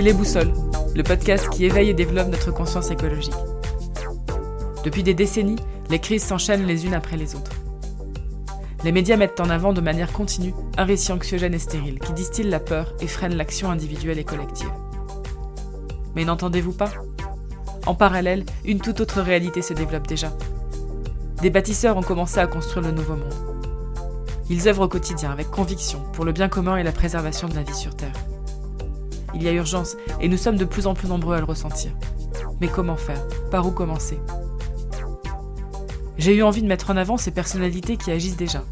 Les Boussoles, le podcast qui éveille et développe notre conscience écologique. Depuis des décennies, les crises s'enchaînent les unes après les autres. Les médias mettent en avant de manière continue un récit anxiogène et stérile qui distille la peur et freine l'action individuelle et collective. Mais n'entendez-vous pas? En parallèle, une toute autre réalité se développe déjà. Des bâtisseurs ont commencé à construire le nouveau monde. Ils œuvrent au quotidien avec conviction pour le bien commun et la préservation de la vie sur Terre. Il y a urgence et nous sommes de plus en plus nombreux à le ressentir. Mais comment faire? Par où commencer? J'ai eu envie de mettre en avant ces personnalités qui agissent déjà.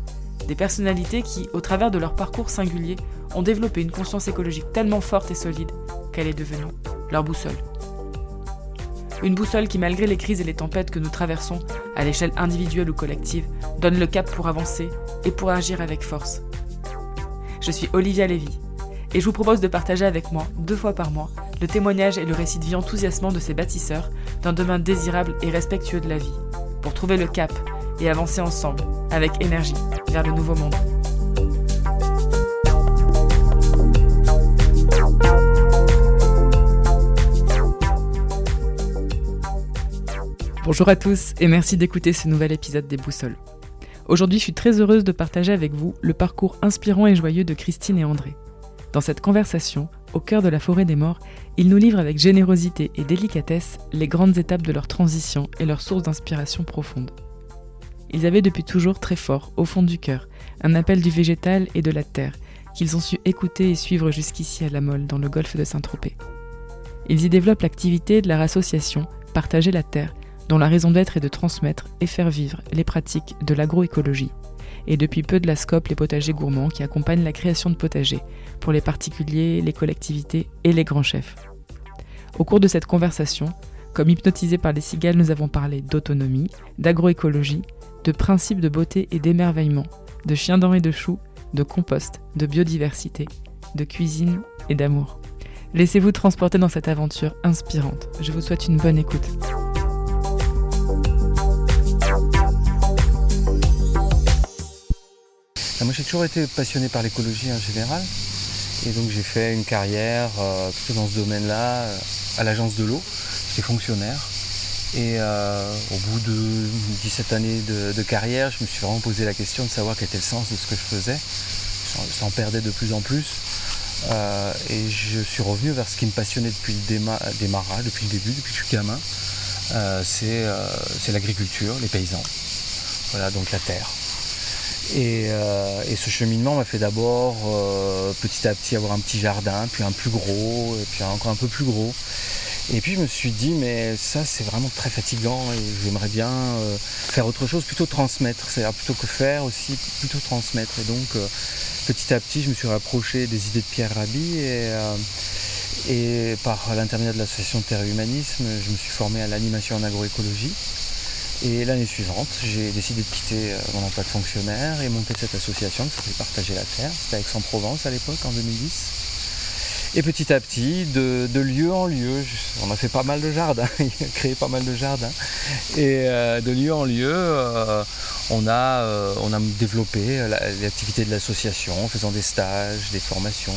Des personnalités qui, au travers de leur parcours singulier, ont développé une conscience écologique tellement forte et solide qu'elle est devenue leur boussole. Une boussole qui, malgré les crises et les tempêtes que nous traversons, à l'échelle individuelle ou collective, donne le cap pour avancer et pour agir avec force. Je suis Olivia Lévy et je vous propose de partager avec moi, deux fois par mois, le témoignage et le récit de vie enthousiasmant de ces bâtisseurs d'un demain désirable et respectueux de la vie, pour trouver le cap et avancer ensemble, avec énergie, vers le nouveau monde. Bonjour à tous et merci d'écouter ce nouvel épisode des Boussoles. Aujourd'hui, je suis très heureuse de partager avec vous le parcours inspirant et joyeux de Christine et André. Dans cette conversation, au cœur de la forêt des morts, ils nous livrent avec générosité et délicatesse les grandes étapes de leur transition et leurs sources d'inspiration profonde. Ils avaient depuis toujours très fort, au fond du cœur, un appel du végétal et de la terre, qu'ils ont su écouter et suivre jusqu'ici à la Molle, dans le golfe de Saint-Tropez. Ils y développent l'activité de leur association Partager la Terre, dont la raison d'être est de transmettre et faire vivre les pratiques de l'agroécologie, et depuis peu de la SCOP, les potagers gourmands, qui accompagnent la création de potagers pour les particuliers, les collectivités et les grands chefs. Au cours de cette conversation, comme hypnotisés par les cigales, nous avons parlé d'autonomie, d'agroécologie, de principes de beauté et d'émerveillement, de chiens dents et de choux, de compost, de biodiversité, de cuisine et d'amour. Laissez-vous transporter dans cette aventure inspirante. Je vous souhaite une bonne écoute. Moi j'ai toujours été passionné par l'écologie en général et donc j'ai fait une carrière euh, plutôt dans ce domaine-là euh, à l'agence de l'eau. J'étais fonctionnaire et euh, au bout de 17 années de, carrière, je me suis vraiment posé la question de savoir quel était le sens de ce que je faisais. Je s'en perdais de plus en plus et je suis revenu vers ce qui me passionnait depuis le démarrage, depuis le début, depuis que je suis gamin. c'est l'agriculture, les paysans. Voilà, donc la terre. Euh, et, ce cheminement m'a fait d'abord euh, petit à petit avoir un petit jardin, puis un plus gros, et puis encore un peu plus gros. Et puis je me suis dit, mais ça c'est vraiment très fatigant et j'aimerais bien euh, faire autre chose, plutôt transmettre. C'est-à-dire plutôt que faire aussi, plutôt transmettre. Et donc petit à petit je me suis rapproché des idées de Pierre Rabhi et, et par l'intermédiaire de l'association Terre Humanisme, je me suis formé à l'animation en agroécologie. Et l'année suivante, j'ai décidé de quitter euh, mon emploi de fonctionnaire et monter cette association qui s'appelait Partager la Terre. C'était Aix-en-Provence à l'époque, en 2010. Et petit à petit, de, lieu en lieu, on a fait pas mal de jardins, créé pas mal de jardins. Et euh, de lieu en lieu, euh, on, a, on a développé l'activité de l'association en faisant des stages, des formations,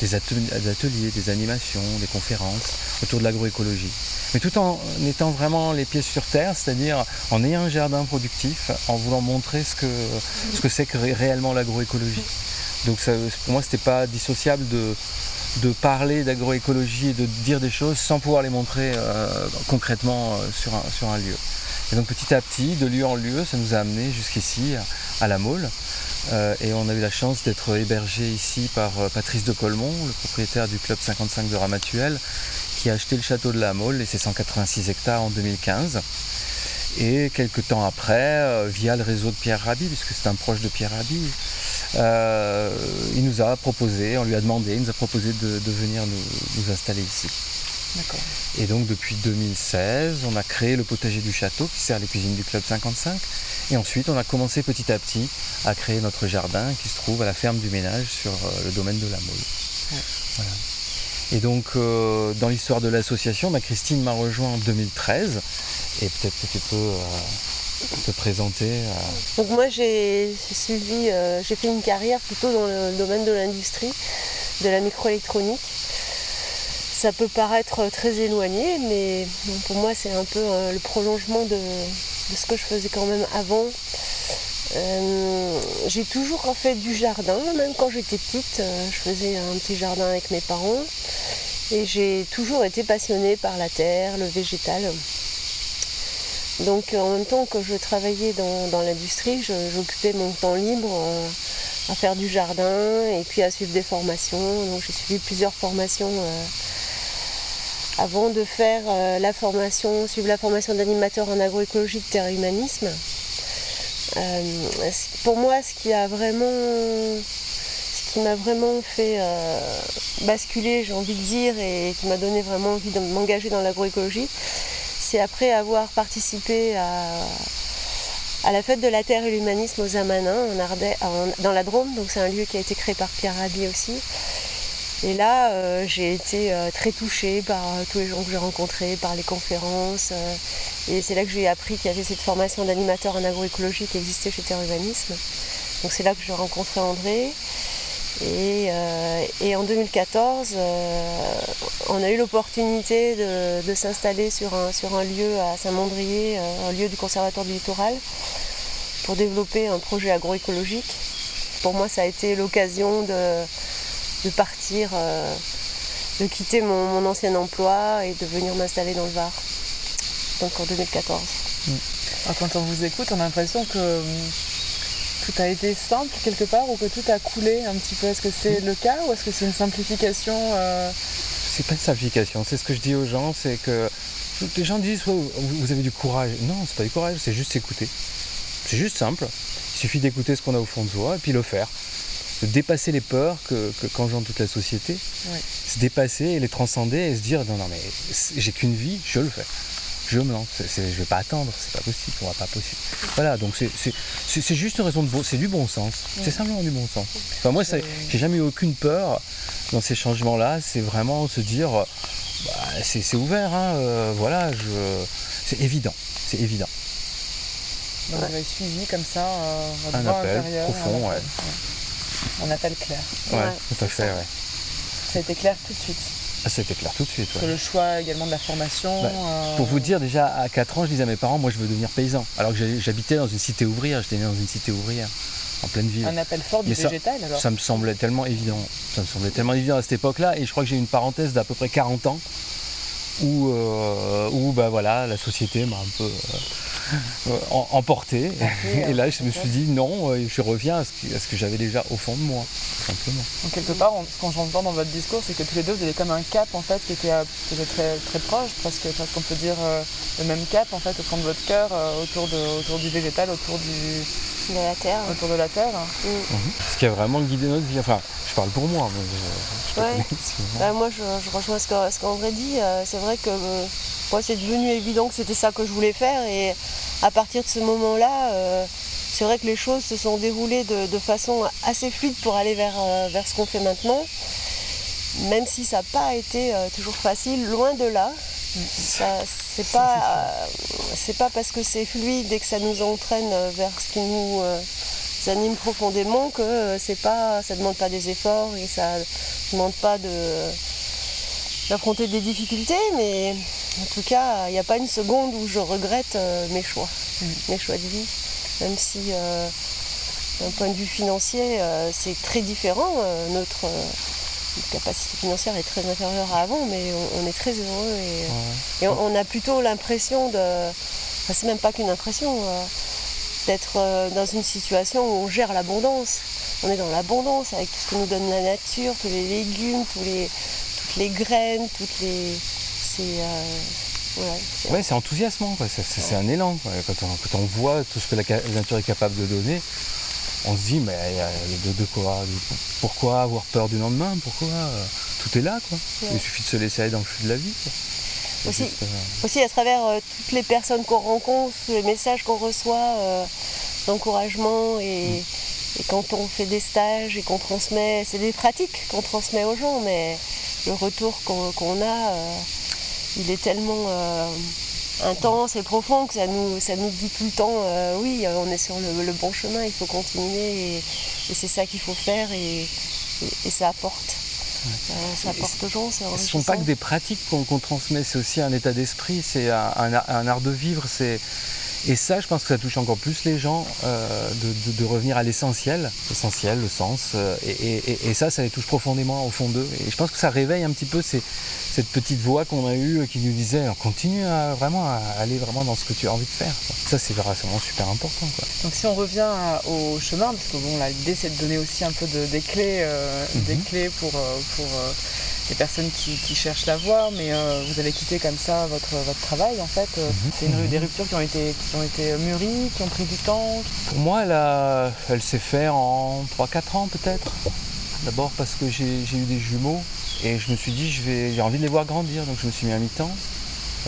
des ateliers, des animations, des conférences autour de l'agroécologie mais tout en étant vraiment les pieds sur terre, c'est-à-dire en ayant un jardin productif, en voulant montrer ce que ce que c'est que réellement l'agroécologie. Donc pour moi, ce n'était pas dissociable de, de parler d'agroécologie et de dire des choses sans pouvoir les montrer euh, concrètement euh, sur, un, sur un lieu. Et donc petit à petit, de lieu en lieu, ça nous a amené jusqu'ici à la Mole. Euh, et on a eu la chance d'être hébergé ici par Patrice de Colmont, le propriétaire du club 55 de Ramatuel, qui a acheté le château de la Mole et ses 186 hectares en 2015. Et quelques temps après, via le réseau de Pierre Rabhi, puisque c'est un proche de Pierre Rabhi, euh, il nous a proposé, on lui a demandé, il nous a proposé de, venir nous, installer ici. Et donc depuis 2016, on a créé le potager du château qui sert les cuisines du Club 55. Et ensuite, on a commencé petit à petit à créer notre jardin qui se trouve à la ferme du ménage sur euh, le domaine de la Mole. Et donc, euh, dans l'histoire de l'association, bah, Christine m'a rejoint en 2013. Et peut-être que tu peux euh, te présenter. Euh. Donc moi, j'ai suivi, j'ai fait une carrière plutôt dans le domaine de l'industrie, de la microélectronique. ça peut paraître très éloigné, mais pour moi c'est un peu le prolongement de, ce que je faisais quand même avant. j'ai toujours fait du jardin, même quand j'étais petite, je faisais un petit jardin avec mes parents. Et j'ai toujours été passionnée par la terre, le végétal. Donc en même temps que je travaillais dans, l'industrie, j'occupais mon temps libre euh, à faire du jardin et puis à suivre des formations. Donc j'ai suivi plusieurs formations euh, avant de faire euh, la formation, suivre la formation d'animateur en agroécologie de terre humanisme. pour moi, ce qui a vraiment qui m'a vraiment fait euh, basculer, j'ai envie de dire, et qui m'a donné vraiment envie de m'engager dans l'agroécologie, c'est après avoir participé à, la fête de la terre et l'humanisme aux Amanins, dans la Drôme, donc c'est un lieu qui a été créé par Pierre Rabhi aussi. Et là, euh, j'ai été euh, très touchée par tous les gens que j'ai rencontrés, par les conférences. et c'est là que j'ai appris qu'il y avait cette formation d'animateur en agroécologie qui existait chez Terre Humanisme. Donc c'est là que j'ai rencontré André. Euh, et, en 2014, euh, on a eu l'opportunité de, s'installer sur un, lieu à Saint-Mandrier, euh, un lieu du Conservatoire du Littoral, pour développer un projet agroécologique. Pour moi, ça a été l'occasion de, partir, de quitter mon, ancien emploi et de venir m'installer dans le Var. Donc en 2014. quand on vous écoute, on a l'impression que tout a été simple quelque part ou que tout a coulé un petit peu? Est-ce que c'est le cas ou est-ce que c'est une simplification euh? C'est pas une simplification, c'est ce que je dis aux gens, c'est que les gens disent vous avez du courage. Non, c'est pas du courage, c'est juste écouter. C'est juste simple. Il suffit d'écouter ce qu'on a au fond de soi et puis le faire. De dépasser les peurs que, que qu'engendre toute la société. Se dépasser et les transcender et se dire non, non, mais j'ai qu'une vie, je le fais je me lance. je vais pas attendre, c'est pas possible, on va pas possible. Voilà, donc c'est juste une raison de bon, c'est du bon sens. C'est simplement du bon sens. Enfin, moi, j'ai jamais eu aucune peur dans ces changements-là. C'est vraiment se dire, bah, c'est ouvert, hein, euh, voilà, c'est évident, c'est évident. Donc vous avez suivi comme ça euh, un appel profond, ouais. Un appel clair. Ouais, tout à fait, ouais. Ça a été clair tout de suite. Ah, c'était clair tout de suite. le choix également de la formation. Bah, euh, pour vous dire, déjà à 4 ans, je disais à mes parents, moi je veux devenir paysan. Alors que j'habitais dans une cité ouvrière, j'étais né dans une cité ouvrière, en pleine ville. Un appel fort du végétal alors Ça me semblait tellement évident. Ça me semblait tellement évident à cette époque-là. Et je crois que j'ai eu une parenthèse d'à peu près 40 ans où, euh, où bah, voilà, la société m'a un peu. Euh, emporté. Et là, je me suis dit non, euh, je reviens à ce que, j'avais déjà au fond de moi, simplement. Donc, quelque part, ce qu'on j'entends dans votre discours, c'est que tous les deux, vous avez comme un cap en fait qui était, très, très proche, presque, parce qu'on peut dire euh, le même cap en fait au fond de votre cœur, autour, de, autour du végétal, autour du, de la terre. Autour de la terre. Mm. Mhm. Ce qui a vraiment guidé notre vie. Enfin, je parle pour moi. Bah, moi, je, rejoins ce qu'André dit. c'est vrai que moi, c'est devenu évident que c'était ça que je voulais faire. Et à partir de ce moment-là, euh, c'est vrai que les choses se sont déroulées de, façon assez fluide pour aller vers, euh, vers ce qu'on fait maintenant. Même si ça n'a pas été euh, toujours facile, loin de là. C'est pas, c'est pas parce que c'est fluide et que ça nous entraîne vers ce qui nous anime profondément que c'est pas, ça ne demande pas des efforts et ça ne demande pas d'affronter des difficultés, mais en tout cas, il n'y a pas une seconde où je regrette euh, mes choix, mm. mes choix de vie. Même si, euh, d'un point de vue financier, euh, c'est très différent. notre, capacité financière est très inférieure à avant, mais on, est très heureux et, on, a plutôt l'impression de. Enfin, c'est même pas qu'une impression, d'être dans une situation où on gère l'abondance. On est dans l'abondance avec tout ce que nous donne la nature, tous les légumes, tous les, toutes les graines, toutes les c'est. ouais, c'est enthousiasmant, C'est, un élan. Quand, on, voit tout ce que la, nature est capable de donner, on se dit, mais de, quoi Pourquoi avoir peur du lendemain? Pourquoi euh, Tout est là, quoi? Il suffit de se laisser aller dans le flux de la vie. Aussi, euh, aussi, à travers euh, toutes les personnes qu'on rencontre, les messages qu'on reçoit d'encouragement et, et, quand on fait des stages et qu'on transmet, c'est des pratiques qu'on transmet aux gens, mais le retour qu'on a, il est tellement euh, intense et profond que ça nous, ça nous dit tout le temps euh, oui, on est sur le, bon chemin, il faut continuer et, c'est ça qu'il faut faire et, ça apporte. ça apporte aux gens. Ce ne sont pas que des pratiques qu'on transmet, c'est aussi un état d'esprit, c'est un, art de vivre, c'est et ça, je pense que ça touche encore plus les gens euh, de, revenir à l'essentiel, l'essentiel, le sens. Euh, et, ça, ça les touche profondément au fond d'eux. Et je pense que ça réveille un petit peu cette petite voix qu'on a eue qui nous disait continue à, vraiment à aller vraiment dans ce que tu as envie de faire. Ça, c'est vraiment super important. Donc, si on revient au chemin, parce que bon, l'idée, c'est de donner aussi un peu des clés, euh, des clés pour, pour des personnes qui, cherchent la voie, mais euh, vous avez quitté comme ça votre, votre travail en fait. Euh, mhm. C'est une, des ruptures qui ont, été, qui ont été mûries, qui ont pris du temps Pour moi, elle, elle s'est faite en 3-4 ans peut-être. D'abord parce que j'ai eu des jumeaux et je me suis dit j'ai envie de les voir grandir, donc je me suis mis à mi-temps.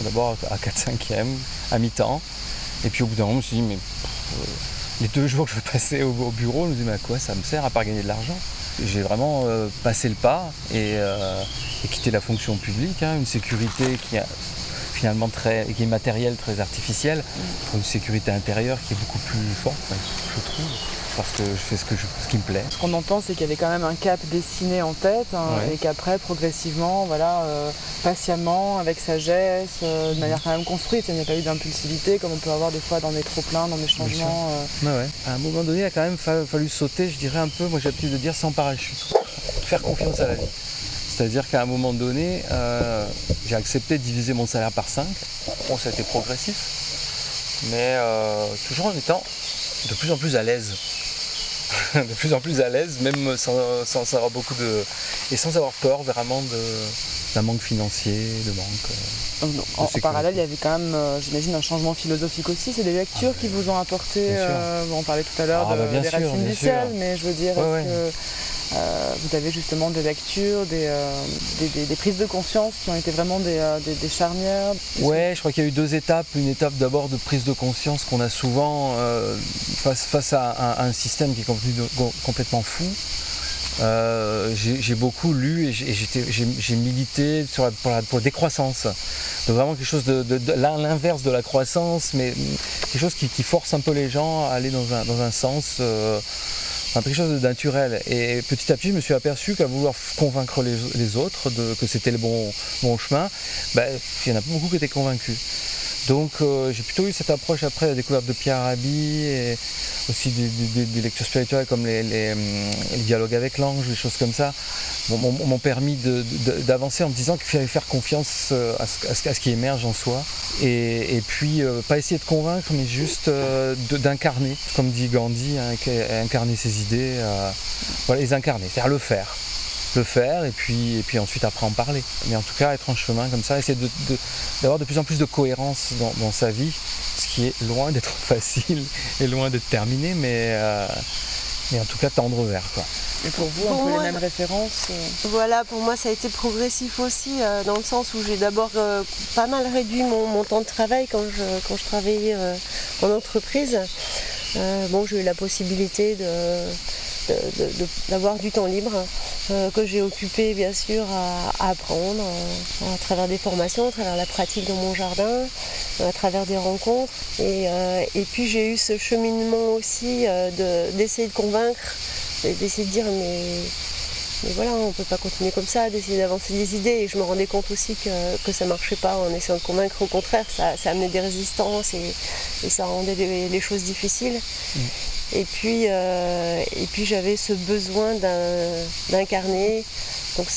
D'abord à 4-5e, à mi-temps. Et puis au bout d'un moment, je me suis dit, mais euh, les deux jours que je passais au, au bureau, je me suis dit, mais à quoi ça me sert à part gagner de l'argent? J'ai vraiment euh, passé le pas euh, et, quitté la fonction publique, hein, une sécurité qui est finalement très, qui est matérielle, très artificielle, pour une sécurité intérieure qui est beaucoup plus forte, je trouve parce que je fais ce, que ce qui me plaît. Ce qu'on entend, c'est qu'il y avait quand même un cap dessiné en tête hein, et qu'après, progressivement, voilà, euh, patiemment, avec sagesse, de manière quand même construite, il n'y a pas eu d'impulsivité comme on peut avoir des fois dans des trop-pleins, dans des changements. À un moment donné, il a quand même fallu sauter, je dirais un peu, moi j'ai l'habitude de dire sans parachute. Faire confiance à la vie. C'est-à-dire qu'à un moment donné, euh, j'ai accepté de diviser mon salaire par 5. Bon, ça a été progressif, mais euh, toujours en étant de plus en plus à l'aise. de plus en plus à l'aise, même sans, avoir beaucoup de. et sans avoir peur vraiment d'un manque financier, de manque. Euh, en, parallèle, il y avait quand même, j'imagine, un changement philosophique aussi. C'est des lectures ah, qui vous ont apporté. on parlait tout à l'heure ah, de, bah, des racines du ciel, mais je veux dire, euh, vous avez justement des lectures, euh, des, prises de conscience qui ont été vraiment des, euh, charnières? Ouais, je crois qu'il y a eu deux étapes. Une étape d'abord de prise de conscience qu'on a souvent face, à un, système qui est complètement fou. J'ai beaucoup lu et j'ai milité pour, la, décroissance. Donc vraiment quelque chose de, l'inverse de la croissance, mais quelque chose qui, force un peu les gens à aller dans un, un sens quelque chose de naturel. Et petit à petit, je me suis aperçu qu'à vouloir convaincre les, autres que c'était le bon, bon chemin, ben, il y en a beaucoup qui étaient convaincus. Donc euh, j'ai plutôt eu cette approche après la découverte de Pierre Rabhi et aussi des, lectures spirituelles comme les, les, dialogues avec l'ange, des choses comme ça, m'ont permis d'avancer en me disant qu'il fallait faire confiance euh, à ce, qui émerge en soi et, puis euh, pas essayer de convaincre mais juste d'incarner, comme dit Gandhi, incarner ses idées, les incarner, faire le faire le faire et puis, et puis ensuite après en parler. Mais en tout cas, être en chemin comme ça, essayer d'avoir de, plus en plus de cohérence dans, sa vie, ce qui est loin d'être facile et loin d'être terminé, mais, euh, mais en tout cas tendre vers. Quoi. Et pour vous, un peu les mêmes références euh? Voilà, pour moi ça a été progressif aussi, euh, dans le sens où j'ai d'abord pas mal réduit mon, temps de travail quand je, quand je travaillais en entreprise. bon, j'ai eu la possibilité d'avoir du temps libre euh, que j'ai occupé bien sûr à, apprendre euh, à travers des formations, à travers la pratique dans mon jardin, euh, à travers des rencontres. Et, puis j'ai eu ce cheminement aussi d'essayer de, convaincre, d'essayer de dire mais, mais voilà, on ne peut pas continuer comme ça, d'essayer d'avancer des idées. Et je me rendais compte aussi que, ça ne marchait pas en essayant de convaincre. Au contraire, ça, amenait des résistances et, ça rendait les, choses difficiles. Mm. Et puis, euh, et puis j'avais ce besoin d'incarner. Donc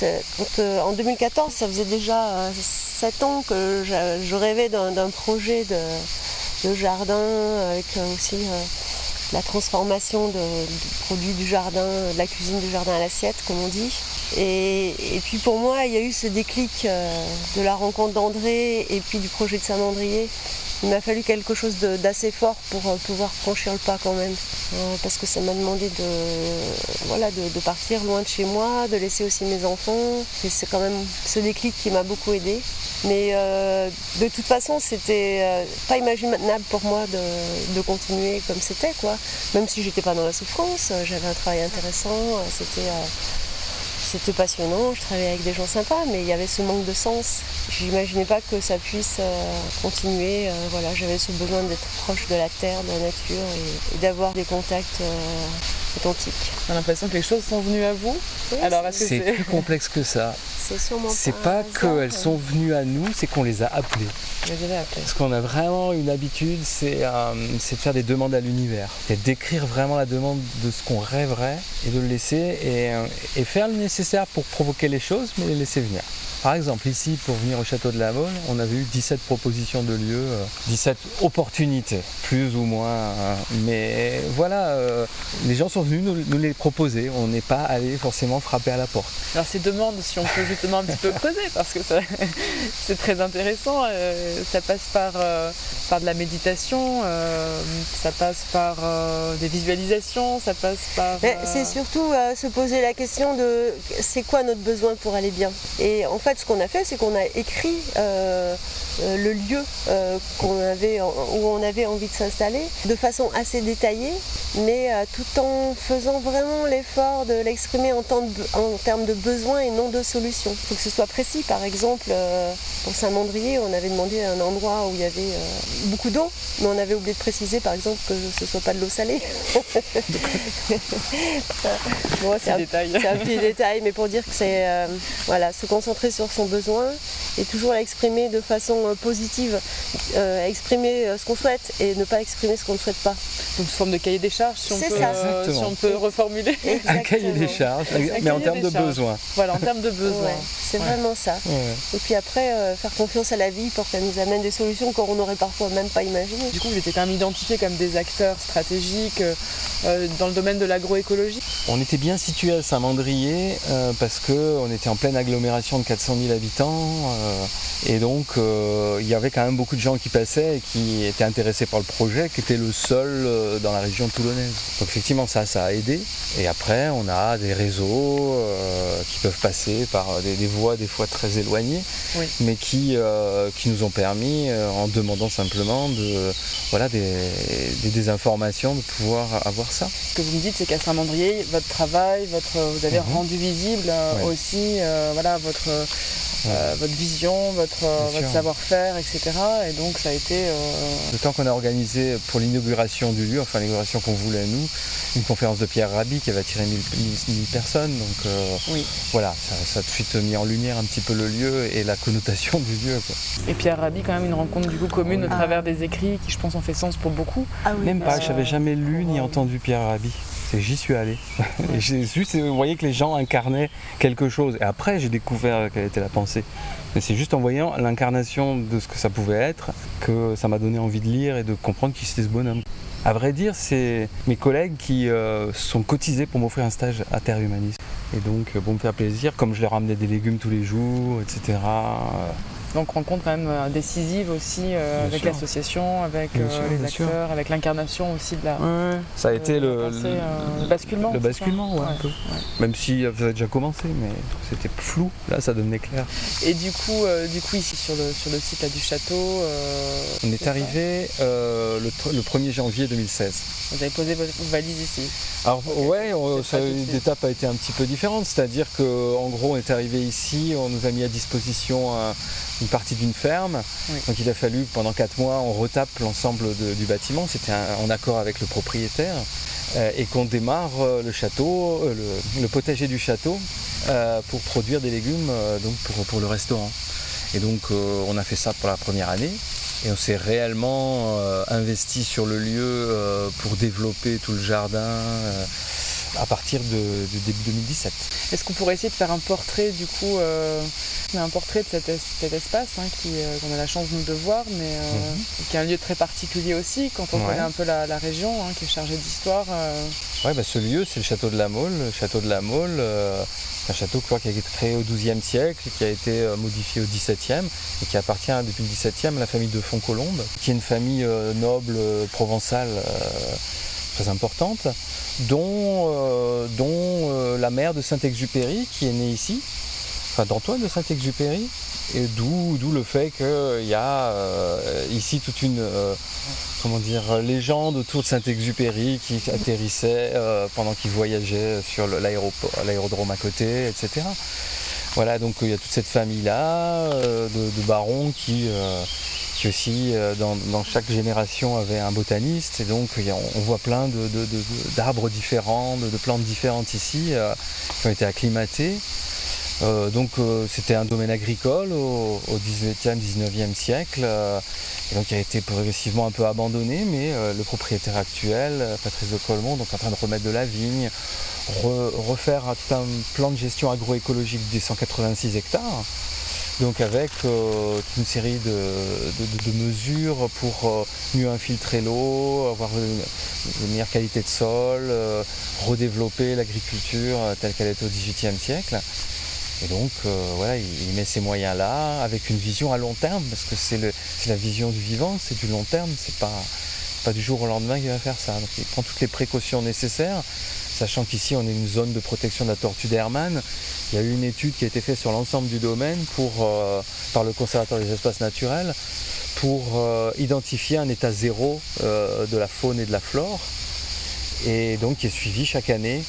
euh, en 2014, ça faisait déjà 7 euh, ans que je, rêvais d'un projet de, jardin avec aussi la transformation de, produits du jardin, de la cuisine du jardin à l'assiette, comme on dit. Et, puis pour moi, il y a eu ce déclic de la rencontre d'André et puis du projet de Saint-Mandrier il m'a fallu quelque chose d'assez fort pour euh, pouvoir franchir le pas quand même. Euh, parce que ça m'a demandé de, voilà, de, partir loin de chez moi, de laisser aussi mes enfants. C'est quand même ce déclic qui m'a beaucoup aidé. Mais euh, de toute façon, c'était pas imaginable pour moi de, continuer comme c'était. Même si j'étais pas dans la souffrance, j'avais un travail intéressant, c'était c'était passionnant, je travaillais avec des gens sympas, mais il y avait ce manque de sens. Je n'imaginais pas que ça puisse euh, continuer. Euh, voilà, j'avais ce besoin d'être proche de la terre, de la nature et, d'avoir des contacts euh, authentique. On a l'impression que les choses sont venues à vous. Alors, est-ce que c'est plus complexe que ça C'est sûrement C'est pas, qu'elles sont venues à nous, c'est qu'on les a appelées. Parce qu'on a vraiment une habitude, c'est euh, de faire des demandes à l'univers. C'est d'écrire vraiment la demande de ce qu'on rêverait et de le laisser et, euh, et faire le nécessaire pour provoquer les choses, mais les laisser venir. Par exemple, ici, pour venir au château de la Mole, on avait eu 17 propositions de lieux, 17 euh, opportunités, plus ou moins. Hein. Mais voilà, euh, les gens sont venus nous, les proposer. On n'est pas allé forcément frapper à la porte. Alors ces demandes, si on peut justement un petit peu creuser, parce que c'est très intéressant. Euh, ça passe par, par de la méditation, ça passe par des visualisations, ça passe par... C'est surtout se poser la question de c'est quoi notre besoin pour aller bien? Et en fait, ce qu'on a fait, c'est qu'on a écrit euh, euh, le lieu euh, avait, où on avait envie de s'installer de façon assez détaillée, mais tout en faisant vraiment l'effort de l'exprimer en, en, termes de besoins et non de solutions. Il faut que ce soit précis. Par exemple, pour Saint-Mandrier, on avait demandé un endroit où il y avait beaucoup d'eau, mais on avait oublié de préciser, par exemple, que ce ne soit pas de l'eau salée. c'est un, petit détail, mais pour dire que c'est voilà, se concentrer sur son besoin et toujours l'exprimer de façon euh, positive, euh, exprimer euh, ce qu'on souhaite et ne pas exprimer ce qu'on ne souhaite pas. Donc sous forme de cahier des charges, si, on peut, si on peut, reformuler. Un cahier des charges, mais en termes de besoin. Voilà, en termes de besoin. c'est vraiment ça. Et puis après, faire confiance à la vie pour qu'elle nous amène des solutions qu'on n'aurait parfois même pas imaginées. Du coup, vous étiez quand même identifiés comme des acteurs stratégiques dans le domaine de l'agroécologie. On était bien situé à Saint-Mandrier parce qu'on était en pleine agglomération de 400 000 habitants. Euh, et donc euh, il y avait quand même beaucoup de gens qui passaient et qui étaient intéressés par le projet, qui était le seul euh, dans la région toulonnaise. Donc effectivement ça, ça a aidé. Et après on a des réseaux qui peuvent passer par des, voies des fois très éloignées, mais qui, qui nous ont permis, en demandant simplement de, voilà, des, des, informations, de pouvoir avoir ça. Ce que vous me dites, c'est qu'à Saint-Mandrier, votre travail, votre, vous avez mhm. rendu visible aussi voilà, votre euh, votre vision, votre, euh, savoir-faire, etc. Et donc ça a été... Euh, Le temps qu'on a organisé pour l'inauguration du lieu, enfin l'inauguration qu'on voulait nous, une conférence de Pierre Rabhi qui avait attiré 1000, personnes. Donc voilà, ça, a tout de suite mis en lumière un petit peu le lieu et la connotation du lieu. Et Pierre Rabhi, quand même une rencontre du coup commune au travers des écrits qui je pense ont fait sens pour beaucoup. Ah Même pas, je n'avais jamais lu ni entendu Pierre Rabhi j'y suis allé. et j'ai juste, vous voyez que les gens incarnaient quelque chose. Et après, j'ai découvert quelle était la pensée. Mais c'est juste en voyant l'incarnation de ce que ça pouvait être que ça m'a donné envie de lire et de comprendre qui c'était ce bonhomme. À vrai dire, c'est mes collègues qui euh, sont cotisés pour m'offrir un stage à Terre Humaniste. Et donc, pour me faire plaisir, comme je leur ramenais des légumes tous les jours, etc. Donc rencontre quand même euh, décisive aussi euh, avec l'association, avec euh, les acteurs, avec l'incarnation aussi de la. Ça a été le, basculement. Le basculement, ouais, un peu. Même si ça avait déjà commencé, mais c'était flou. Là, ça devenait clair. Et du coup, du coup ici sur le, sur le site du château. On est arrivé le, le 1er janvier 2016. Vous avez posé vos valises ici. Alors ouais, l'étape a été un petit peu différente, c'est-à-dire qu'en gros on est arrivé ici, on nous a mis à disposition une partie d'une ferme, donc il a fallu pendant quatre mois on retape l'ensemble du bâtiment, c'était en accord avec le propriétaire, euh, et qu'on démarre euh, le château, euh, le, potager du château pour produire des légumes donc pour le restaurant. Et donc on a fait ça pour la première année. Et on s'est réellement investi sur le lieu pour développer tout le jardin à partir de, début 2017. Est-ce qu'on pourrait essayer de faire un portrait du coup un portrait de cet, espace hein, qu'on a la chance nous de voir, mais mhm. qui est un lieu très particulier aussi quand on connaît un peu la, région, hein, qui est chargée d'histoire. Oui, bah, ce lieu, c'est le château de la Mole. Le château de la Mole, un château qui a été créé au XIIe siècle, qui a été euh, modifié au XVIIe et qui appartient depuis le XVIIe à la famille de Fontcolombe, qui est une famille euh, noble euh, provençale très importante, dont, dont la mère de Saint-Exupéry qui est née ici, enfin d'Antoine de Saint-Exupéry, et d'où, le fait qu'il y a ici toute une comment dire, légende autour de Saint-Exupéry qui atterrissait euh, pendant qu'il voyageait sur l'aérodrome à côté, etc. Voilà, donc il y a toute cette famille-là euh, de, barons qui, euh, qui aussi, dans, chaque génération, avait un botaniste. Et donc, on, voit plein d'arbres différents, de, plantes différentes ici, qui ont été acclimatées. donc, c'était un domaine agricole au, au 18e, 19e siècle et donc il a été progressivement un peu abandonné, mais euh, le propriétaire actuel, euh, Patrice de Colmont, donc en train de remettre de la vigne, refaire un plan de gestion agroécologique des 186 hectares. Donc avec euh, une série de, mesures pour mieux infiltrer l'eau, avoir une, meilleure qualité de sol, redévelopper l'agriculture telle qu'elle était au XVIIIe siècle. Et donc, euh, voilà, il, met ces moyens-là avec une vision à long terme, parce que c'est la vision du vivant, c'est du long terme, c'est pas, pas du jour au lendemain qu'il va faire ça. Donc, il prend toutes les précautions nécessaires, sachant qu'ici, on est une zone de protection de la tortue d'Hermann. Il y a eu une étude qui a été faite sur l'ensemble du domaine pour, euh, par le conservateur des espaces naturels pour euh, identifier un état zéro de la faune et de la flore et donc qui est suivi chaque année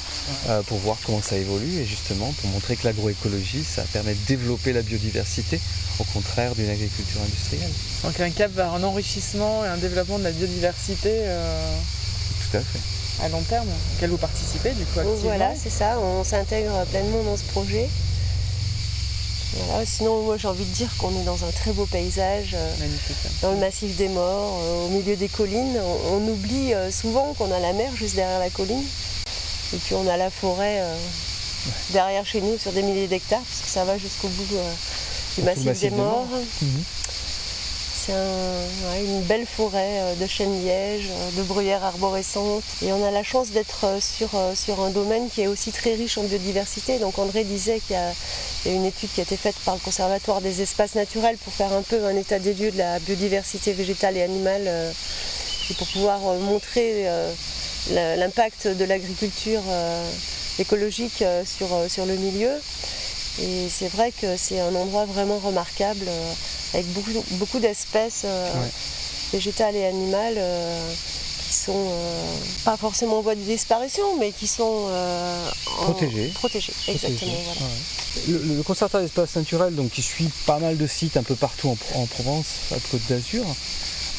euh, pour voir comment ça évolue et justement pour montrer que l'agroécologie, ça permet de développer la biodiversité au contraire d'une agriculture industrielle. Donc un cap vers un enrichissement et un développement de la biodiversité euh, Tout à fait. À long terme, auquel vous participez du coup activement. Voilà, c'est ça, on s'intègre pleinement dans ce projet sinon, moi j'ai envie de dire qu'on est dans un très beau paysage, euh, dans le massif des morts, euh, au milieu des collines. On, oublie euh, souvent qu'on a la mer juste derrière la colline, et puis on a la forêt derrière chez nous sur des milliers d'hectares, parce que ça va jusqu'au bout du massif, des, morts. Mhm c'est une belle forêt euh, de chênes lièges, euh, de bruyères arborescentes. Et on a la chance d'être euh, sur, sur un domaine qui est aussi très riche en biodiversité. Donc André disait qu'il y, a une étude qui a été faite par le Conservatoire des espaces naturels pour faire un peu un état des lieux de la biodiversité végétale et animale et pour pouvoir montrer l'impact de l'agriculture écologique sur, sur le milieu. Et c'est vrai que c'est un endroit vraiment remarquable avec beaucoup, d'espèces euh, végétales et animales euh, qui sont euh, pas forcément en voie de disparition, mais qui sont protégées. Protégées, exactement. Le, conservatoire d'espace naturel, donc, qui suit pas mal de sites un peu partout en, en Provence, à Côte d'Azur,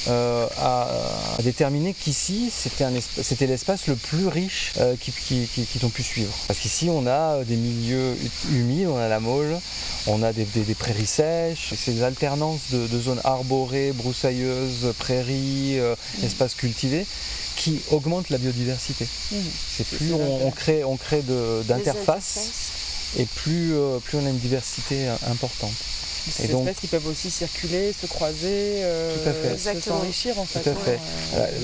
euh, a, déterminé qu'ici c'était l'espace le plus riche euh, qu'ils ont pu suivre. Parce qu'ici on a des milieux humides, on a la Mole, on a des, prairies sèches, c'est des alternances de, zones arborées, broussailleuses, prairies, euh, espaces cultivés qui augmentent la biodiversité. Mmh. C'est plus on, crée, on crée d'interfaces et plus, plus on a une diversité importante. Ces espèces qui peuvent aussi circuler, se croiser, euh, s'enrichir en fait. Tout à fait.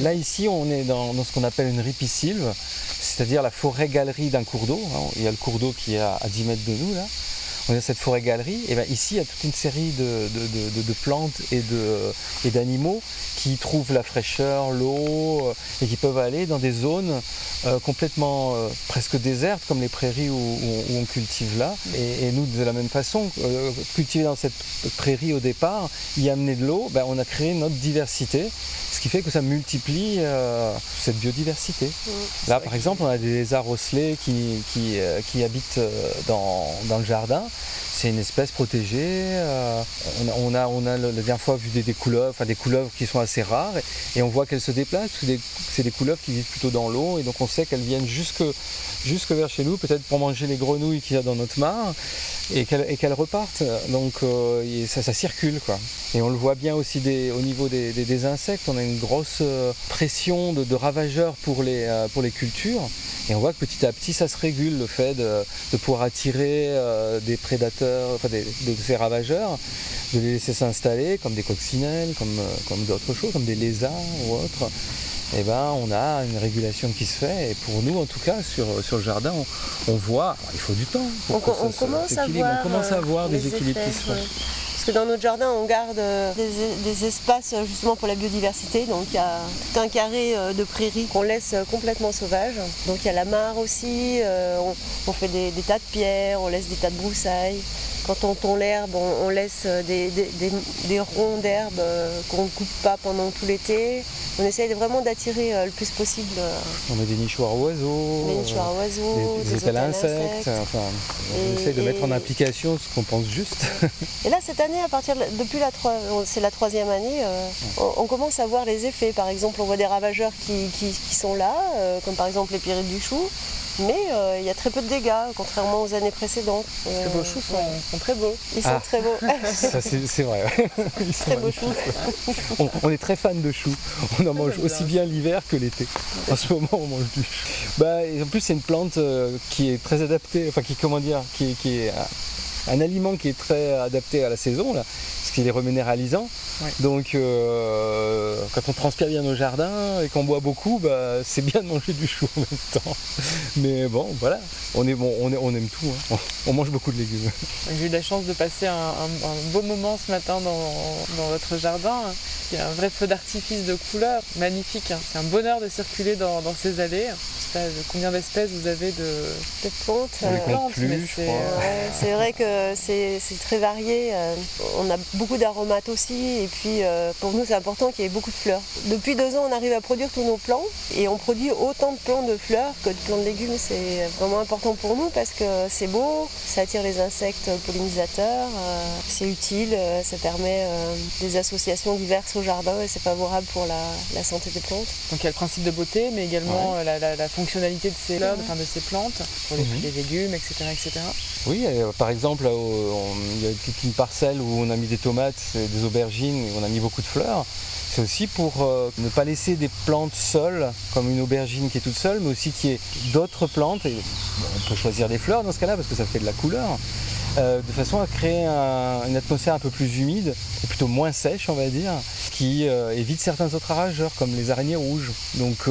Là ici on est dans, ce qu'on appelle une ripisylve, c'est-à-dire la forêt-galerie d'un cours d'eau. Il y a le cours d'eau qui est à, 10 mètres de nous là. On a cette forêt-galerie, et bien ici il y a toute une série de, plantes et d'animaux qui trouvent la fraîcheur, l'eau, euh, et qui peuvent aller dans des zones euh, complètement euh, presque désertes, comme les prairies où, on cultive là. Et, nous, de la même façon, cultiver dans cette prairie au départ, y amener de l'eau, ben, on a créé notre diversité, qui fait que ça multiplie cette biodiversité. Là, par exemple, on a des lézards osselets qui, qui, habitent dans, dans le jardin c'est une espèce protégée. Euh, on, a, on a la dernière fois vu des, couleuvres, enfin des couleuvres qui sont assez rares, et, on voit qu'elles se déplacent. C'est des, couleuvres qui vivent plutôt dans l'eau, et donc on sait qu'elles viennent jusque, jusque vers chez nous, peut-être pour manger les grenouilles qu'il y a dans notre mare, et qu'elles repartent. Donc euh, ça, circule, quoi. Et on le voit bien aussi au niveau des, insectes. On a une grosse euh, pression de, ravageurs pour les, pour les cultures. Et on voit que petit à petit, ça se régule, le fait de, pouvoir attirer des prédateurs, enfin des, de ces ravageurs, de les laisser s'installer comme des coccinelles, comme, euh, comme d'autres choses, comme des lézards ou autres. Et eh ben, on a une régulation qui se fait. Et pour nous, en tout cas, sur, sur le jardin, on, voit, il faut du temps. Pour on, commence à voir, on commence à voir des équilibres qui se font. Parce que dans notre jardin, on garde euh, des, espaces euh, justement pour la biodiversité. Donc il y a tout un carré euh, de prairies qu'on laisse complètement sauvage. Donc il y a la mare aussi, on, fait des, tas de pierres, on laisse des tas de broussailles. Quand on tond l'herbe, on, laisse des, ronds d'herbe qu'on ne coupe pas pendant tout l'été. On essaye vraiment d'attirer le plus possible. On met des nichoirs oiseaux, des nichoirs oiseaux, des, insectes. Enfin, on essaye de mettre en application ce qu'on pense juste. Et là, cette année, année, à partir depuis la c'est la troisième année, euh, on, commence à voir les effets. Par exemple, on voit des ravageurs qui, sont là, euh, comme par exemple les pyrites du chou. Mais euh, il y a très peu de dégâts, contrairement aux années précédentes. Parce que vos choux sont, très beaux. Ils sont ah. très beaux. Ça, c'est vrai. très beaux choux. On, est très fan de choux. On en mange aussi bien l'hiver que l'été. En ce moment, on mange du chou. Bah, en plus, c'est une plante qui est très adaptée, enfin, qui, comment dire, qui, qui est un aliment qui est très adapté à la saison, là, parce qu'il est reminéralisant. Donc euh, quand on transpire bien nos jardins et qu'on boit beaucoup, bah, c'est bien de manger du chou en même temps. Mais bon, voilà, on, est, bon, on, on aime tout, hein. on, mange beaucoup de légumes. J'ai eu la chance de passer un, beau moment ce matin dans, votre jardin. Il y a un vrai feu d'artifice de couleurs, magnifique. Hein. C'est un bonheur de circuler dans, ces allées. Je sais pas combien d'espèces vous avez de, plantes. c'est vrai que c'est très varié. Euh, on a beaucoup d'aromates aussi et puis euh, pour nous c'est important qu'il y ait beaucoup de fleurs. Depuis deux ans on arrive à produire tous nos plants et on produit autant de plants de fleurs que de plants de légumes. C'est vraiment important pour nous parce que c'est beau, ça attire les insectes pollinisateurs, euh, c'est utile, ça permet des associations diverses au jardin et c'est favorable pour la, santé des plantes. Donc il y a le principe de beauté mais également la, fonctionnalité de ces fleurs, de ces plantes pour les, mhm. légumes, etc. etc. Oui, par exemple il y a toute une parcelle où on a mis des tomates, des aubergines, et on a mis beaucoup de fleurs. C'est aussi pour euh, ne pas laisser des plantes seules, comme une aubergine qui est toute seule, mais aussi qu'il y ait d'autres plantes. Et on peut choisir des fleurs dans ce cas-là parce que ça fait de la couleur. Euh, de façon à créer une atmosphère un peu plus humide et plutôt moins sèche, on va dire, qui euh, évite certains autres ravageurs comme les araignées rouges. Donc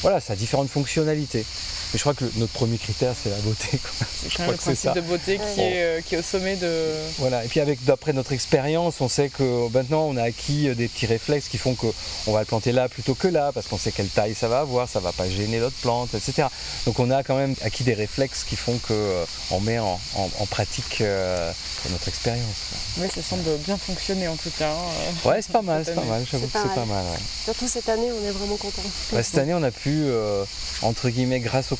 voilà, ça a différentes fonctionnalités. Mais je crois que notre premier critère, c'est la beauté. C'est quand même le principe de beauté qui, est, euh, qui, est, au sommet de. Voilà, et puis avec d'après notre expérience, on sait que maintenant on a acquis euh, des petits réflexes qui font qu'on va le planter là plutôt que là, parce qu'on sait quelle taille ça va avoir, ça va pas gêner l'autre plante, etc. Donc on a quand même acquis des réflexes qui font qu'on euh, met en, pratique notre expérience. Oui, ça semble bien fonctionner en tout cas. Hein, ouais, c'est pas mal, c'est pas mal, j'avoue que c'est pas mal. Surtout cette année, on est vraiment content. cette année, on a pu, entre guillemets, grâce au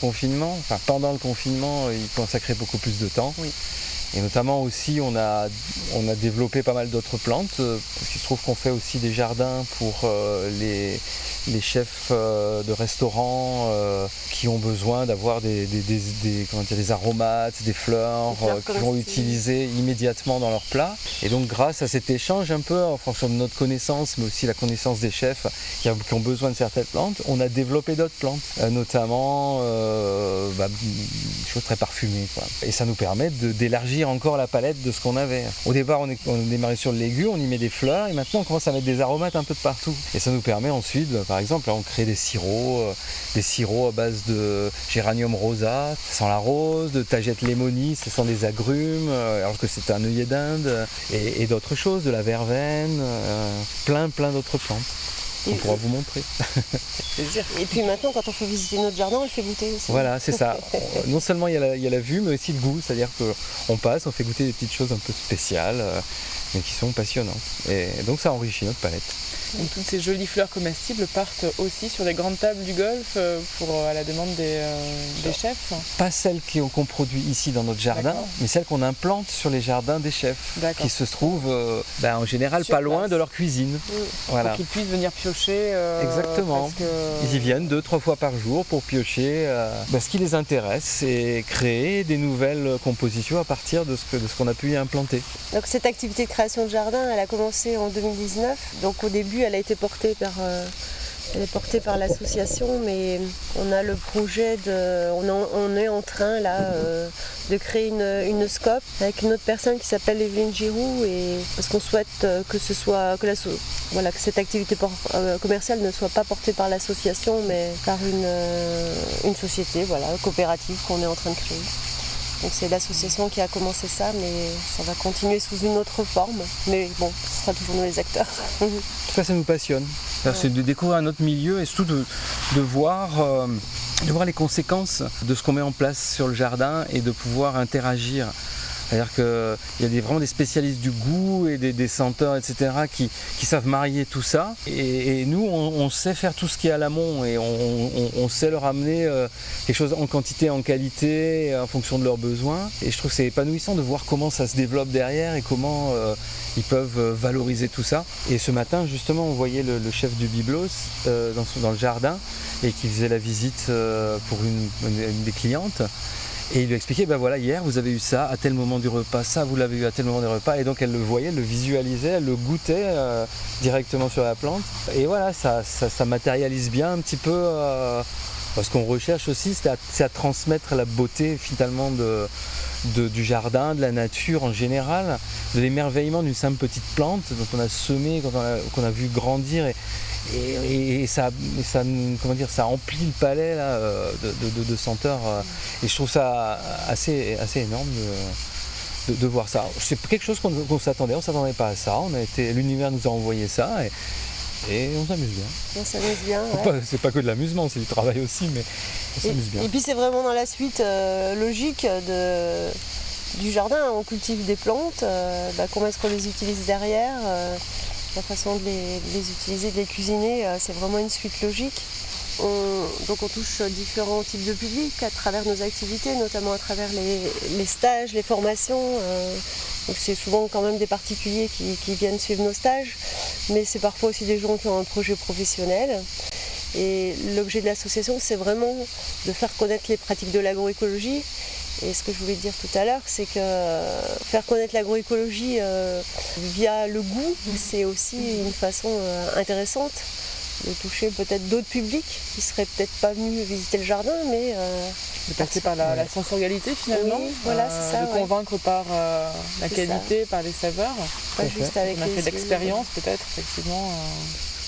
enfin pendant le confinement, il consacrait beaucoup plus de temps. Et notamment aussi, on a, on a développé pas mal d'autres plantes, euh, parce qu'il se trouve qu'on fait aussi des jardins pour euh, les, les chefs euh, de restaurants qui ont besoin d'avoir des, des, aromates, des fleurs, euh, qu'ils vont utiliser immédiatement dans leur plat. Et donc grâce à cet échange un peu en fonction de notre connaissance, mais aussi la connaissance des chefs qui, ont besoin de certaines plantes, on a développé d'autres plantes, notamment bah, des choses très parfumées. Et ça nous permet d'élargir encore la palette de ce qu'on avait. Au départ, on, est, on démarrait sur le légume, on y met des fleurs, et maintenant on commence à mettre des aromates un peu de partout. Et ça nous permet ensuite bah, par exemple, on crée des sirops, euh, des sirops à base de géranium rosa, ça sent la rose, de tagette lémonie, ça sent des agrumes, euh, alors que c'est un œillet d'Inde, et, d'autres choses, de la verveine, euh, plein plein d'autres plantes. On pourra vous montrer. Et puis maintenant, quand on fait visiter notre jardin, on le fait goûter aussi. Voilà, c'est ça. non seulement il y, a la, vue, mais aussi le goût. C'est-à-dire qu'on passe, on fait goûter des petites choses un peu spéciales, mais qui sont passionnantes. Et donc ça enrichit notre palette. Donc toutes ces jolies fleurs comestibles partent aussi sur les grandes tables du golf euh, pour euh, à la demande des, euh, chefs Pas celles qu'on produit ici dans notre jardin, mais celles qu'on implante sur les jardins des chefs, qui se trouvent ben, en général pas loin de leur cuisine. Voilà. Pour qu'ils puissent venir piocher. Exactement. Ils y viennent deux, trois fois par jour pour piocher ben, ce qui les intéresse et créer des nouvelles compositions à partir de ce qu'on a pu y implanter. Donc cette activité de création de jardin, elle a commencé en 2019. Donc au début, elle a été portée par, euh, elle est portée par l'association, mais on a le projet de, on, est en train là euh, de créer une, une, scope avec une autre personne qui s'appelle Evelyne Giroux et parce qu'on souhaite euh, que ce soit que, la, voilà, que cette activité commerciale ne soit pas portée par l'association, mais par une, une société, voilà, coopérative qu'on est en train de créer. Donc c'est l'association qui a commencé ça, mais ça va continuer sous une autre forme. Mais bon, ce sera toujours nous les acteurs. en tout cas, ça nous passionne. C'est de découvrir un autre milieu et surtout de, voir, euh, de voir les conséquences de ce qu'on met en place sur le jardin et de pouvoir interagir C'est-à-dire qu'il y a des, vraiment des spécialistes du goût et des, senteurs, etc., qui, savent marier tout ça. Et, nous, on, sait faire tout ce qui est à l'amont et on, sait leur amener euh, quelque chose en quantité, en qualité, en fonction de leurs besoins. Et je trouve que c'est épanouissant de voir comment ça se développe derrière et comment euh, ils peuvent euh, valoriser tout ça. Et ce matin, justement, on voyait le, chef du Biblos dans, dans, le jardin et qui faisait la visite pour une des clientes. Et il lui expliquait, ben voilà, hier vous avez eu ça à tel moment du repas, ça vous l'avez eu à tel moment du repas. Et donc elle le voyait, elle le visualisait, elle le goûtait euh, directement sur la plante. Et voilà, ça, ça, matérialise bien un petit peu. Euh, ce qu'on recherche aussi, c'est à, transmettre la beauté finalement de, du jardin, de la nature en général, de l'émerveillement d'une simple petite plante dont on a semé, qu'on a, a, vu grandir. Et, ça, ça, comment dire, ça emplit le palais là, euh, de, de, senteurs. Euh, et je trouve ça assez, assez énorme de, de voir ça. C'est quelque chose qu'on s'attendait, on ne s'attendait pas à ça. On a été, l'univers nous a envoyé ça et, on s'amuse bien. On s'amuse bien. C'est pas que de l'amusement, c'est du travail aussi, mais on s'amuse bien. Et puis c'est vraiment dans la suite euh, logique de, du jardin. On cultive des plantes, bah, comment est-ce qu'on les utilise derrière la façon de les, utiliser, de les cuisiner, euh, c'est vraiment une suite logique. donc on touche différents types de publics à travers nos activités, notamment à travers les, stages, les formations. Euh, c'est souvent quand même des particuliers qui, viennent suivre nos stages, mais c'est parfois aussi des gens qui ont un projet professionnel. Et l'objet de l'association, c'est vraiment de faire connaître les pratiques de l'agroécologie et ce que je voulais dire tout à l'heure, c'est que faire connaître l'agroécologie euh, via le goût, c'est aussi une façon euh, intéressante de toucher peut-être d'autres publics qui seraient peut-être pas venus visiter le jardin, mais euh, de passer par la, sensorialité finalement, voilà, ça, de convaincre par la qualité, par les saveurs. Pas juste avec On a fait l'expérience peut-être effectivement.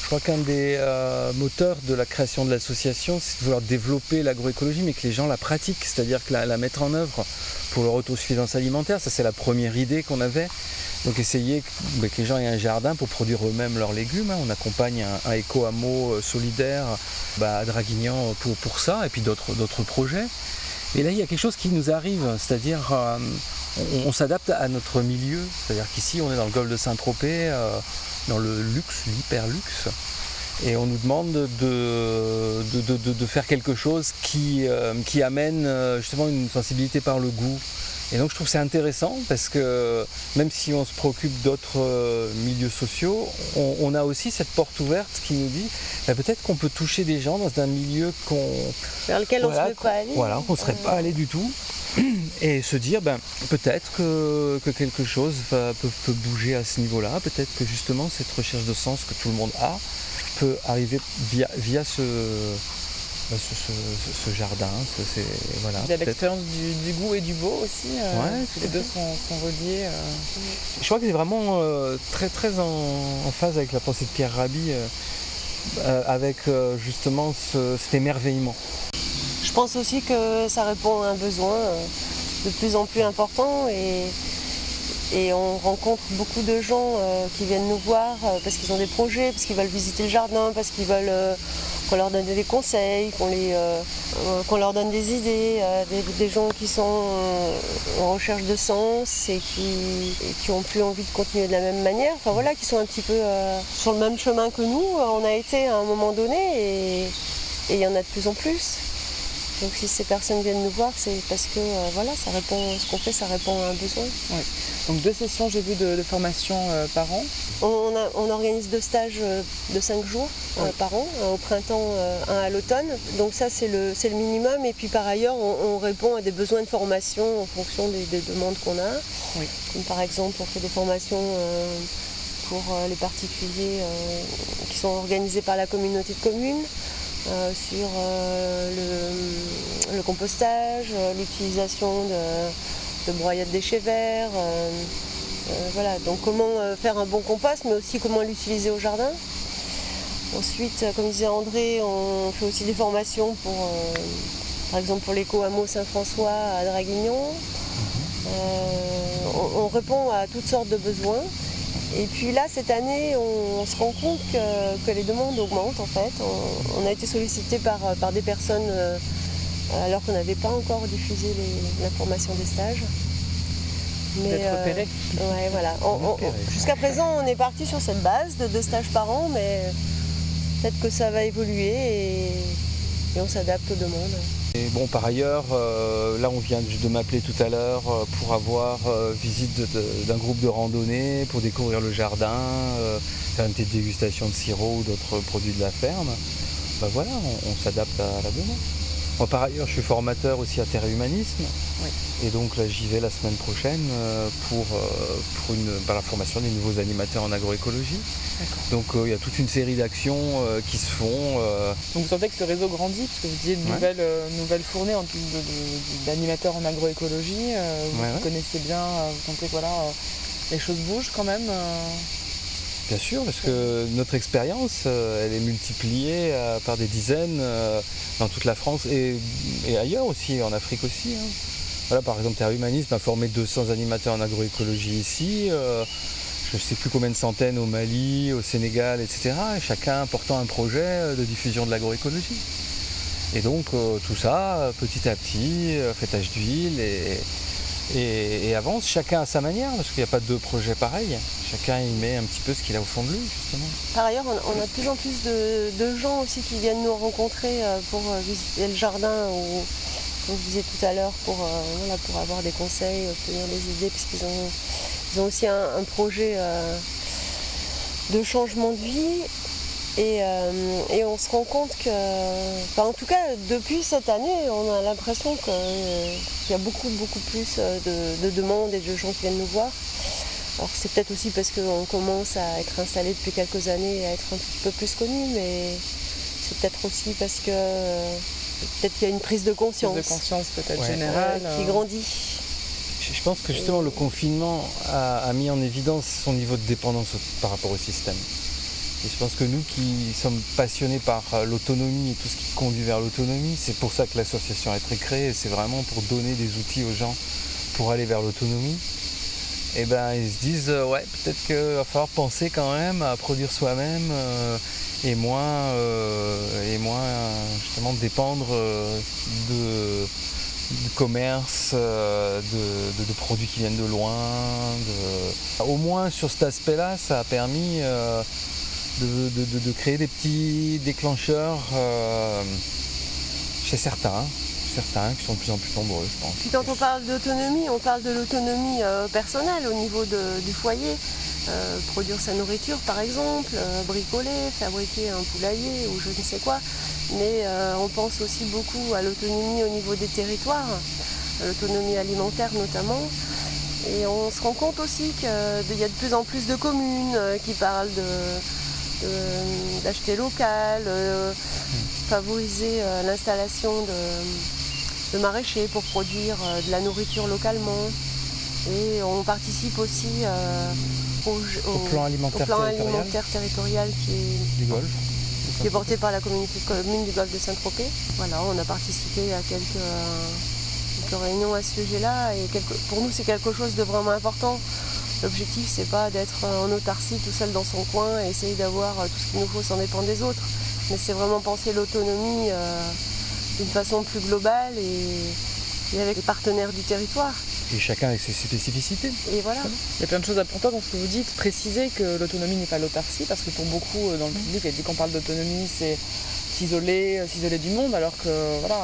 Je crois qu'un des euh, moteurs de la création de l'association, c'est de vouloir développer l'agroécologie, mais que les gens la pratiquent, c'est-à-dire que la, mettre en œuvre pour leur autosuffisance alimentaire. Ça, c'est la première idée qu'on avait. Donc essayer que, les gens aient un jardin pour produire eux-mêmes leurs légumes. Hein. On accompagne un, éco-hameau euh, solidaire bah, à Draguignan pour, pour ça, et puis d'autres projets. Et là, il y a quelque chose qui nous arrive, c'est-à-dire euh, on, s'adapte à notre milieu. C'est-à-dire qu'ici, on est dans le golfe de Saint-Tropez dans le luxe, l'hyper luxe. Et on nous demande de, faire quelque chose qui, euh, amène euh, justement une sensibilité par le goût. Et donc je trouve c'est intéressant parce que même si on se préoccupe d'autres euh, milieux sociaux, on, a aussi cette porte ouverte qui nous dit bah, peut-être qu'on peut toucher des gens dans un milieu qu'on vers lequel on ne serait pas allé. Voilà, qu'on ne serait pas allé du tout et se dire ben, peut-être que, quelque chose peut, bouger à ce niveau-là, peut-être que justement cette recherche de sens que tout le monde a peut arriver via, via ce, ben, ce, jardin. voilà, Il y a l'expérience du, goût et du beau aussi. Euh, les deux sont, reliés. Euh. Je crois que c'est vraiment euh, très très en, phase avec la pensée de Pierre Rabhi, avec justement cet émerveillement. Je pense aussi que ça répond à un besoin de plus en plus important et, on rencontre beaucoup de gens euh, qui viennent nous voir euh, parce qu'ils ont des projets, parce qu'ils veulent visiter le jardin, parce qu'ils veulent qu'on leur donne des conseils, qu'on leur donne des idées, des, gens qui sont en recherche de sens et qui, n'ont ont plus envie de continuer de la même manière, voilà, qui sont un petit peu sur le même chemin que nous, on a été à un moment donné et il y en a de plus en plus. Donc si ces personnes viennent nous voir, c'est parce que euh, voilà, ça répond, ce qu'on fait, ça répond à un besoin. Oui. Donc deux sessions, j'ai vu, de, formation euh, par an. On, organise deux stages euh, de cinq jours par an, au printemps, un à l'automne. Donc ça, c'est le, le, minimum. Et puis par ailleurs, on, répond à des besoins de formation en fonction des, demandes qu'on a. Comme par exemple, on fait des formations pour les particuliers qui sont organisées par la communauté de communes. Euh, sur euh, le, compostage, euh, l'utilisation de, broyades déchets verts. voilà, donc comment faire un bon compost, mais aussi comment l'utiliser au jardin. Ensuite, comme disait André, on fait aussi des formations pour, par exemple pour l'éco-hameau Saint-François à Draguignan. on, répond à toutes sortes de besoins. Et puis là, cette année, on, se rend compte que, les demandes augmentent en fait. On, a été sollicité par, par des personnes euh, alors qu'on n'avait pas encore diffusé l'information des stages. D'être euh, repéré. Ouais, voilà. Jusqu'à présent, on est parti sur cette base de deux stages par an, mais peut-être que ça va évoluer et, et on s'adapte aux demandes. Bon, par ailleurs, euh, là, on vient de m'appeler tout à l'heure euh, pour avoir euh, visite d'un groupe de randonnée, pour découvrir le jardin, faire une petite dégustation de sirop ou d'autres produits de la ferme. Ben voilà, on, on s'adapte à la demande. Moi, par ailleurs, je suis formateur aussi à Terre Humanisme. Oui. Et donc là, j'y vais la semaine prochaine euh, pour, euh, pour une, par la formation des nouveaux animateurs en agroécologie. Donc euh, il y a toute une série d'actions euh, qui se font. euh, Donc vous sentez que ce réseau grandit, parce que vous disiez de Ouais. nouvelles, nouvelles fournées d'animateurs en agroécologie. vous Ouais, ouais. connaissez bien, vous sentez que voilà, les choses bougent quand même. Bien sûr, parce que notre expérience, euh, elle est multipliée euh, par des dizaines euh, dans toute la France et, et ailleurs aussi, en Afrique aussi. hein. Par exemple, Terre Humanisme a formé 200 animateurs en agroécologie ici, euh, je ne sais plus combien de centaines au Mali, au Sénégal, etc. Et chacun portant un projet euh, de diffusion de l'agroécologie. Et donc euh, tout ça, petit à petit, fait tache d'huile et, et- avance, chacun à sa manière, parce qu'il n'y a pas deux projets pareils. Chacun y met un petit peu ce qu'il a au fond de lui, justement. Par ailleurs, on a, de plus en plus de, de gens aussi qui viennent nous rencontrer pour visiter le jardin je disais tout à l'heure, pour, euh, voilà, pour avoir des conseils, obtenir des idées, puisqu'ils ont, ils ont aussi un, projet euh, de changement de vie. Et, euh, et on se rend compte que, enfin, en tout cas, depuis cette année, on a l'impression qu'il y a beaucoup, beaucoup plus de, de demandes et de gens qui viennent nous voir. Alors c'est peut-être aussi parce qu'on commence à être installé depuis quelques années et à être un petit peu plus connu, mais c'est peut-être aussi parce que peut-être qu'il y a une prise de Prise conscience de conscience peut-être Ouais. générale. euh, qui euh. grandit. Je je pense que justement le confinement a, a mis en évidence son niveau de dépendance par rapport au système. Et je pense que nous qui sommes passionnés par euh, l'autonomie et tout ce qui conduit vers l'autonomie, c'est pour ça que l'association a été créée, c'est vraiment pour donner des outils aux gens pour aller vers l'autonomie. Et ben ils se disent euh, ouais peut-être qu'il va falloir penser quand même à produire soi-même euh, et moins euh, et moins justement dépendre euh, de du commerce, euh, de, de- de produits qui viennent de loin. Au moins sur cet aspect-là, ça a permis de, créer des petits déclencheurs chez certains, certains qui sont de plus en plus nombreux, je pense. Puis quand on parle d'autonomie, on parle de l'autonomie personnelle au niveau de- du foyer. Euh, produire sa nourriture par exemple, euh, bricoler, fabriquer un poulailler ou je ne sais quoi. Mais euh, on pense aussi beaucoup à l'autonomie au niveau des territoires, l'autonomie alimentaire notamment. Et on se rend compte aussi qu'il y a de plus en plus de communes qui parlent d'acheter local, favoriser l'installation de, maraîchers pour produire de la nourriture localement. Et on participe aussi au, Au plan alimentaire au plan territorial alimentaire territorial qui est, du golf. qui est porté par la communauté de communes du golfe de Saint-Tropez. Voilà, on a participé à quelques, quelques réunions à ce sujet-là et quelque- pour nous c'est quelque chose de vraiment important. L'objectif c'est pas d'être en autarcie tout seul dans son coin et essayer d'avoir tout ce qu'il nous faut sans dépendre des autres, mais c'est vraiment penser l'autonomie euh, d'une façon plus globale et, et avec les partenaires du territoire. Et chacun avec ses spécificités. Et voilà. Il y a plein de choses importantes dans ce que vous dites. Préciser que l'autonomie n'est pas l'autarcie, parce que pour beaucoup euh, dans le public, dès qu'on parle d'autonomie, c'est s'isoler, euh, s'isoler du monde, alors que voilà,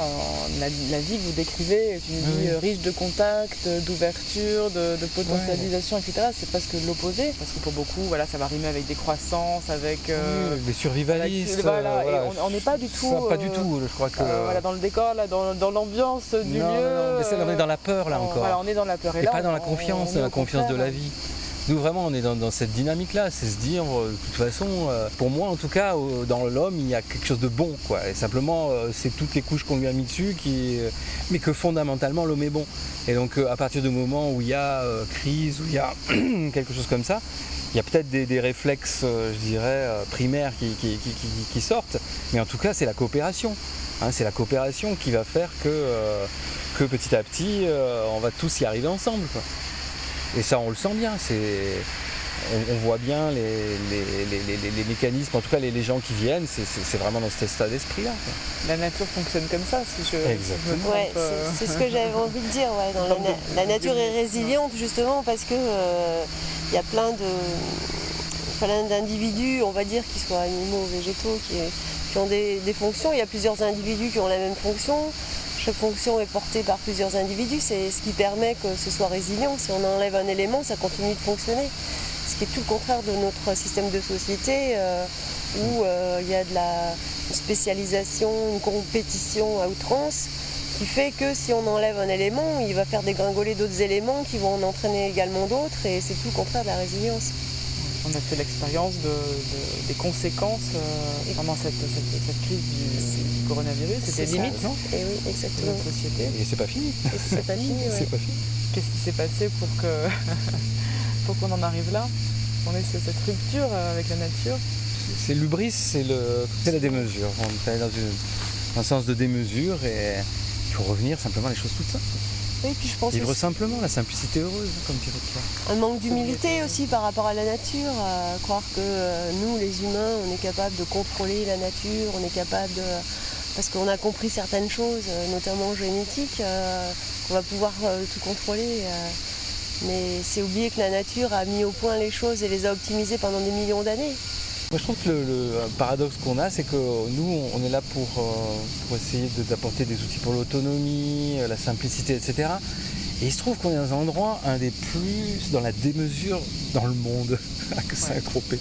la, la vie que vous décrivez est une Oui, vie euh, riche de contacts, euh, d'ouverture, de, de potentialisation, etc. C'est presque l'opposé, parce que pour beaucoup, voilà, ça va rimer avec des croissances, avec. euh, Oui, avec- survivalistes. voilà, et on- n'est pas du tout. Ça, pas du tout, je crois que. euh, voilà, dans le décor, là, dans, dans l'ambiance du non, lieu. non, non, mais c'est- on est dans la peur là on- encore. Voilà, on est dans la peur. Et là, pas dans la on- confiance, la confiance de la vie. Nous vraiment on est dans, cette dynamique-là, c'est se dire, euh, de toute façon, euh, pour moi en tout cas, dans l'homme il y a quelque chose de bon, quoi. Et simplement euh, c'est toutes les couches qu'on lui a mis dessus, qui, mais que fondamentalement l'homme est bon. Et donc à partir du moment où il y a crise, où il y a quelque chose comme ça, il y a peut-être des, réflexes, je dirais, primaires qui, sortent, mais en tout cas c'est la coopération. Hein, c'est la coopération qui va faire que, que petit à petit, on va tous y arriver ensemble. quoi. Et ça, on le sent bien. C'est on, voit bien les, les, mécanismes, en tout cas les, gens qui viennent, c'est vraiment dans cet état d'esprit-là. La nature fonctionne comme ça, si je, Exactement. c'est ce que j'avais envie de dire. la, nature est résiliente justement parce que il y a plein de d'individus, on va dire, qu'ils soient animaux ou végétaux, qui, ont des, fonctions. Il y a plusieurs individus qui ont la même fonction. Chaque fonction est portée par plusieurs individus. C'est ce qui permet que ce soit résilient. Si on enlève un élément, ça continue de fonctionner. Ce qui est tout le contraire de notre système de société euh, où euh, il y a de la spécialisation, une compétition à outrance qui fait que si on enlève un élément, il va faire dégringoler d'autres éléments qui vont en entraîner également d'autres et c'est tout le contraire de la résilience. On a fait l'expérience des conséquences euh, pendant cette, crise du, coronavirus. C'était limite, non? Et oui, exactement. société. Et c'est pas fini. c'est pas fini. c'est pas fini. Qu'est-ce qui s'est passé pour que pour qu'on en arrive là? On est cette rupture euh, avec la nature. C'est l'ubris, c'est le, la démesure. On est dans un sens de démesure et il faut revenir simplement à les choses toutes simples. Oui, puis je pense Vivre simplement, la simplicité heureuse, comme dirait Un manque d'humilité aussi par rapport à la nature, croire que euh, nous, les humains, on est capable de contrôler la nature, on est capable de. Parce qu'on a compris certaines choses, euh, notamment génétiques, euh, qu'on va pouvoir tout contrôler. mais c'est oublier que la nature a mis au point les choses et les a optimisées pendant des millions d'années. Moi, je trouve que le, paradoxe qu'on a, c'est que nous, on est là pour, euh, essayer d'apporter des outils pour l'autonomie, euh, la simplicité, etc. Et il se trouve qu'on est dans un endroit, un des plus dans la démesure dans le monde, que Saint-Tropez.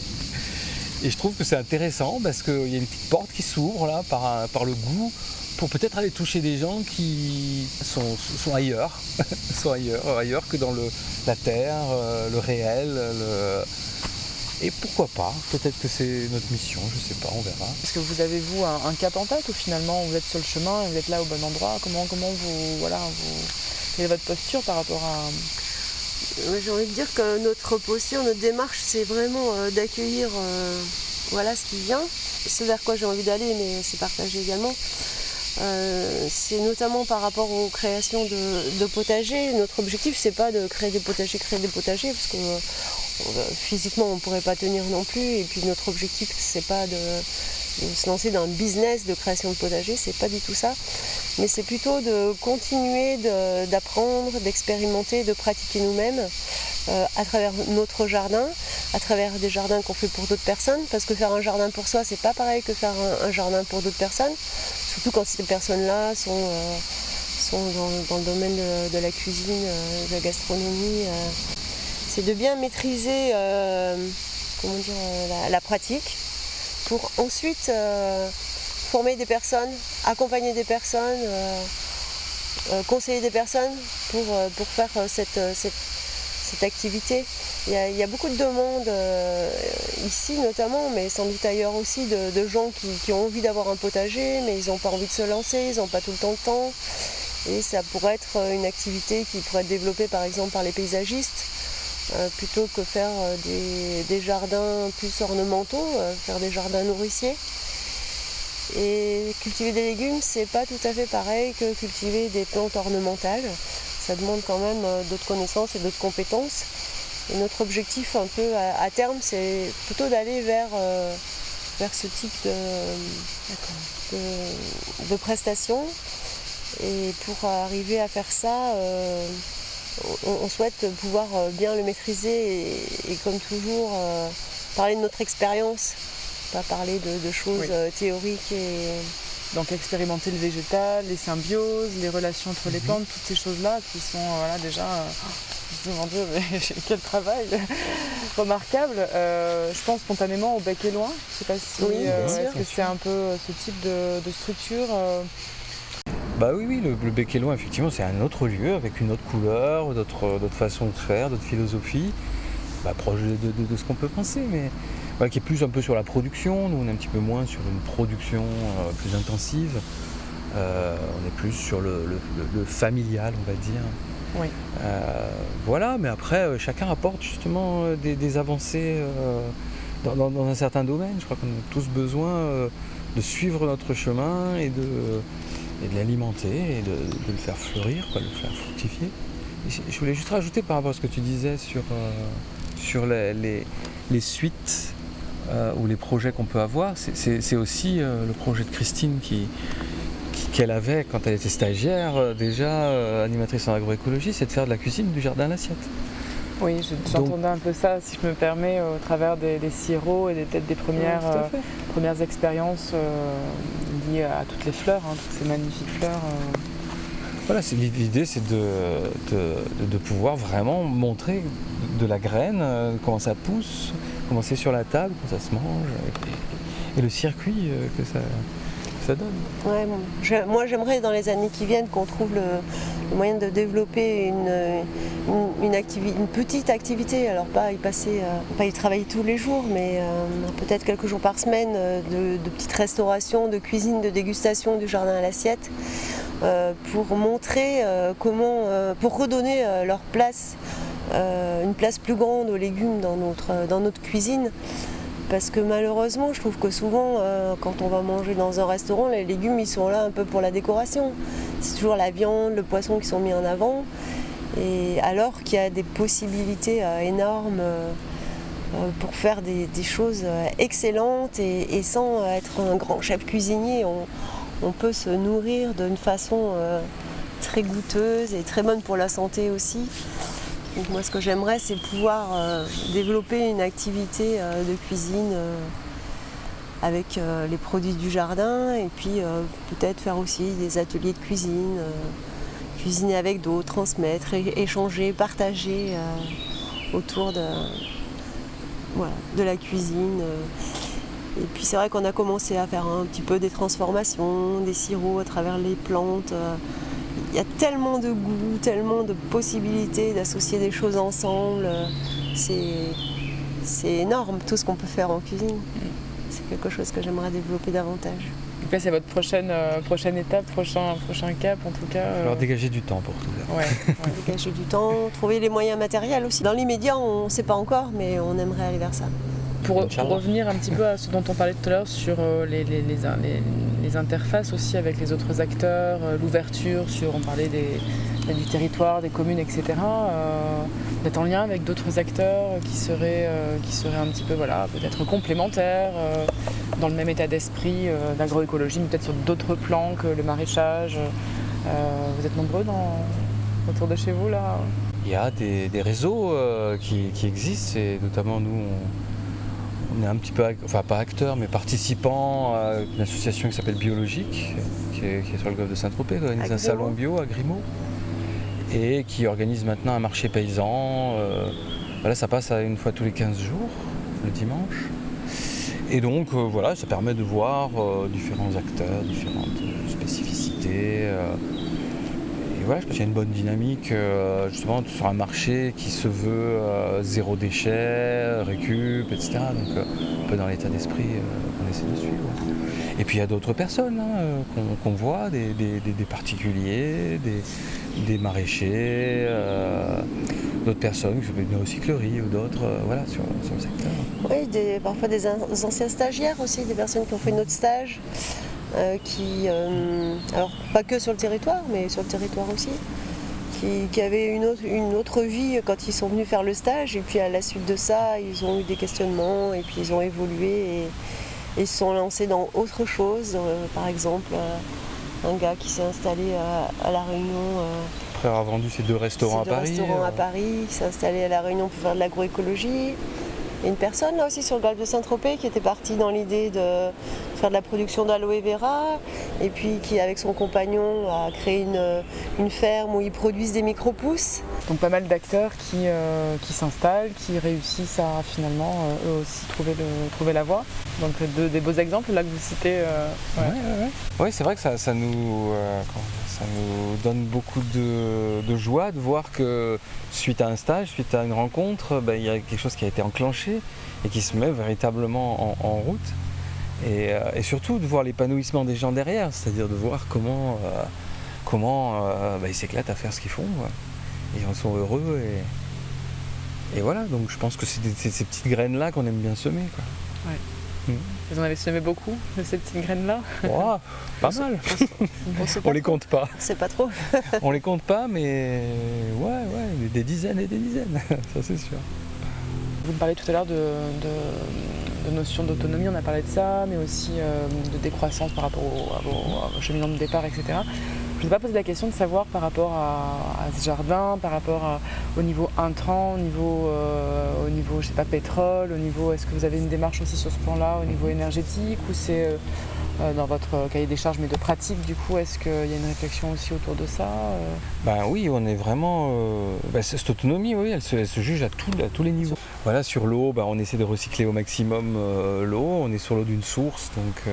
Et je trouve que c'est intéressant parce qu'il y a une petite porte qui s'ouvre là par, par le goût pour peut-être aller toucher des gens qui sont, sont ailleurs, sont ailleurs, ailleurs que dans le, la terre, euh, le réel, le, et pourquoi pas Peut-être que c'est notre mission, je sais pas, on verra. Est-ce que vous avez vous un, cap en tête ou finalement vous êtes sur le chemin et vous êtes là au bon endroit? Comment comment vous voilà vous quelle est votre posture par rapport à j'ai envie de dire que notre posture, notre démarche, c'est vraiment euh, d'accueillir euh, voilà ce qui vient, ce vers quoi j'ai envie d'aller, mais c'est partagé également. Euh, c'est notamment par rapport aux créations de, de potagers. Notre objectif, c'est pas de créer des potagers, créer des potagers, parce que physiquement on ne pourrait pas tenir non plus. Et puis notre objectif c'est pas de, se lancer dans un business de création de potager, c'est pas du tout ça. Mais c'est plutôt de continuer d'apprendre, d'expérimenter, de pratiquer nous-mêmes euh, à travers notre jardin, à travers des jardins qu'on fait pour d'autres personnes. Parce que faire un jardin pour soi, c'est pas pareil que faire un, jardin pour d'autres personnes. Surtout quand ces personnes-là sont, euh, dans, le domaine de, la cuisine, euh, de la gastronomie c'est de bien maîtriser euh, euh, la, pratique pour ensuite euh, former des personnes, accompagner des personnes, conseiller des personnes pour, pour faire cette, cette, activité. Il y, a, beaucoup de demandes ici notamment, mais sans doute ailleurs aussi, de, gens qui, qui, ont envie d'avoir un potager, mais ils n'ont pas envie de se lancer, ils n'ont pas tout le temps le temps. Et ça pourrait être une activité qui pourrait être développée par exemple par les paysagistes plutôt que faire euh, des, jardins plus ornementaux, euh, faire des jardins nourriciers. Et cultiver des légumes, c'est pas tout à fait pareil que cultiver des plantes ornementales. Ça demande quand même d'autres connaissances et d'autres compétences. Et notre objectif un peu à, terme, c'est plutôt d'aller vers, vers ce type de, de, prestations. Et pour arriver à faire ça, on, souhaite pouvoir euh, bien le maîtriser et, comme toujours euh, parler de notre expérience, pas parler de, choses euh, théoriques et. Donc expérimenter le végétal, les symbioses, les relations entre les mhm. plantes, toutes ces choses-là qui sont voilà, déjà, je me Dieu, mais quel travail remarquable. je pense spontanément au bec et loin. Je sais pas si oui, que c'est un peu ce type de, de structure bah oui, oui, le, le loin, effectivement, c'est un autre lieu avec une autre couleur, d'autres façons de faire, d'autres philosophies, bah, proche de, ce qu'on peut penser, mais qui est plus un peu sur la production. Nous, on est un petit peu moins sur une production euh, plus intensive. Euh, on est plus sur le, familial, on va dire. Oui. Euh, voilà, mais après, chacun apporte justement des, avancées dans, un certain domaine. Je crois qu'on a tous besoin de suivre notre chemin et de et de l'alimenter et de, le faire fleurir, quoi, de le faire fructifier. je voulais juste rajouter par rapport à ce que tu disais sur, euh, sur les, suites euh, ou les projets qu'on peut avoir, c'est aussi euh, le projet de Christine qui, qu'elle avait quand elle était stagiaire, déjà animatrice en agroécologie, c'est de faire de la cuisine du jardin à l'assiette. Oui, j'entendais un peu ça, si je me permets, au travers des, sirops et peut-être des premières, premières expériences liées à toutes les fleurs, hein, toutes ces magnifiques fleurs. Voilà, l'idée c'est de, pouvoir vraiment montrer de la graine, euh, comment ça pousse, comment c'est sur la table, comment ça se mange, et, le circuit euh, que ça, donne. moi j'aimerais dans les années qui viennent qu'on trouve le, moyen de développer une, une, petite activité, alors pas y passer, euh, pas y travailler tous les jours, mais peut-être quelques jours par semaine de, de petites restaurations, de cuisine, de dégustation du jardin à l'assiette euh, pour montrer euh, comment, euh, pour redonner leur place, une place plus grande aux légumes dans notre, dans notre cuisine. Parce que malheureusement, je trouve que souvent, quand on va manger dans un restaurant, les légumes, ils sont là un peu pour la décoration. C'est toujours la viande, le poisson qui sont mis en avant. Et alors qu'il y a des possibilités énormes pour faire des, choses excellentes et, sans être un grand chef cuisinier on peut se nourrir d'une façon euh, très goûteuse et très bonne pour la santé aussi. Donc moi ce que j'aimerais c'est pouvoir euh, développer une activité euh, de cuisine avec les produits du jardin et puis peut-être faire aussi des ateliers de cuisine, cuisiner avec d'autres, transmettre, échanger, partager autour de la cuisine. Et puis c'est vrai qu'on a commencé à faire un petit peu des transformations, des sirops à travers les plantes. Il y a tellement de goûts, tellement de possibilités d'associer des choses ensemble. C'est énorme tout ce qu'on peut faire en cuisine. C'est quelque chose que j'aimerais développer davantage. C'est votre prochaine, euh, prochaine étape, prochain, prochain cap en tout cas. Alors dégager du temps pour tout ça. Ouais, dégager du temps, trouver les moyens matériels aussi. Dans l'immédiat, on ne sait pas encore, mais on aimerait aller vers ça. Pour, revenir un petit peu à ce dont on parlait tout à l'heure sur euh, les, les, interfaces aussi avec les autres acteurs, euh, l'ouverture sur, on parlait des, du territoire, des communes, etc. Euh, d'être en lien avec d'autres acteurs qui seraient, qui seraient un petit peu voilà, peut-être complémentaires, dans le même état d'esprit d'agroécologie, mais peut-être sur d'autres plans que le maraîchage. vous êtes nombreux autour de chez vous là? Il y a des, réseaux qui, qui, existent et notamment nous on est un petit peu, enfin pas acteur, mais participant à une association qui s'appelle Biologique, qui est, sur le golfe de Saint-Tropez, qui organise un salon bio à Grimaud, et qui organise maintenant un marché paysan. Euh, voilà, ça passe à une fois tous les 15 jours, le dimanche. Et donc euh, voilà, ça permet de voir euh, différents acteurs, différentes spécificités je pense qu'il y a une bonne dynamique euh, justement sur un marché qui se veut euh, zéro déchet, récup, etc. Donc euh, un peu dans l'état d'esprit qu'on essaie de suivre. Et puis il y a d'autres personnes hein, qu'on voit, des, particuliers, des, maraîchers, d'autres personnes une recyclerie ou d'autres voilà, sur, le secteur. Oui, parfois des, anciens stagiaires aussi, des personnes qui ont fait notre stage. Euh, qui, euh, alors pas que sur le territoire, mais sur le territoire aussi, qui, avaient une autre, une autre vie quand ils sont venus faire le stage, et puis à la suite de ça, ils ont eu des questionnements, et puis ils ont évolué, et, se sont lancés dans autre chose, euh, par exemple un gars qui s'est installé à, La Réunion. Après avoir vendu ses deux restaurants à Paris. restaurants à Paris, qui s'est installé à La Réunion pour faire de l'agroécologie une personne là aussi sur le golfe de Saint-Tropez qui était partie dans l'idée de faire de la production d'aloe vera et puis qui avec son compagnon a créé une, ferme où ils produisent des micro-pousses. Donc pas mal d'acteurs qui, euh, qui s'installent, qui réussissent à finalement euh, eux aussi trouver, le, trouver la voie. Donc des beaux exemples là que vous citez. Euh, oui, c'est vrai que ça, nous, ça nous donne beaucoup de, joie de voir que suite à un stage, suite à une rencontre, ben, il y a quelque chose qui a été enclenché et qui se met véritablement en, route. Euh, et, surtout de voir l'épanouissement des gens derrière, c'est-à-dire de voir comment, euh, comment euh, ben, ils s'éclatent à faire ce qu'ils font. Ils en sont heureux. Et, voilà, donc je pense que c'est ces petites graines-là qu'on aime bien semer. Mm. Vous en avez semé beaucoup de ces petites graines-là? Pas mal. On, les compte pas. C'est pas trop. on les compte pas, mais ouais, ouais, des dizaines et des dizaines, ça c'est sûr. vous me parlez tout à l'heure de, de, notion d'autonomie, on a parlé de ça, mais aussi de décroissance par rapport au, cheminement de départ, etc. Je ne vous ai pas posé la question de savoir par rapport à, ce jardin, par rapport au niveau intrant, au niveau, au niveau, je sais pas, pétrole, au niveau, est-ce que vous avez une démarche aussi sur ce plan-là, au niveau énergétique, ou c'est euh, dans votre cahier des charges, mais de pratique, du coup, est-ce qu'il y a une réflexion aussi autour de ça Ben oui, on est vraiment. Euh, ben, cette autonomie, oui, elle se, juge à, tous les niveaux. Voilà, sur l'eau, ben, on essaie de recycler au maximum l'eau. On est sur l'eau d'une source, donc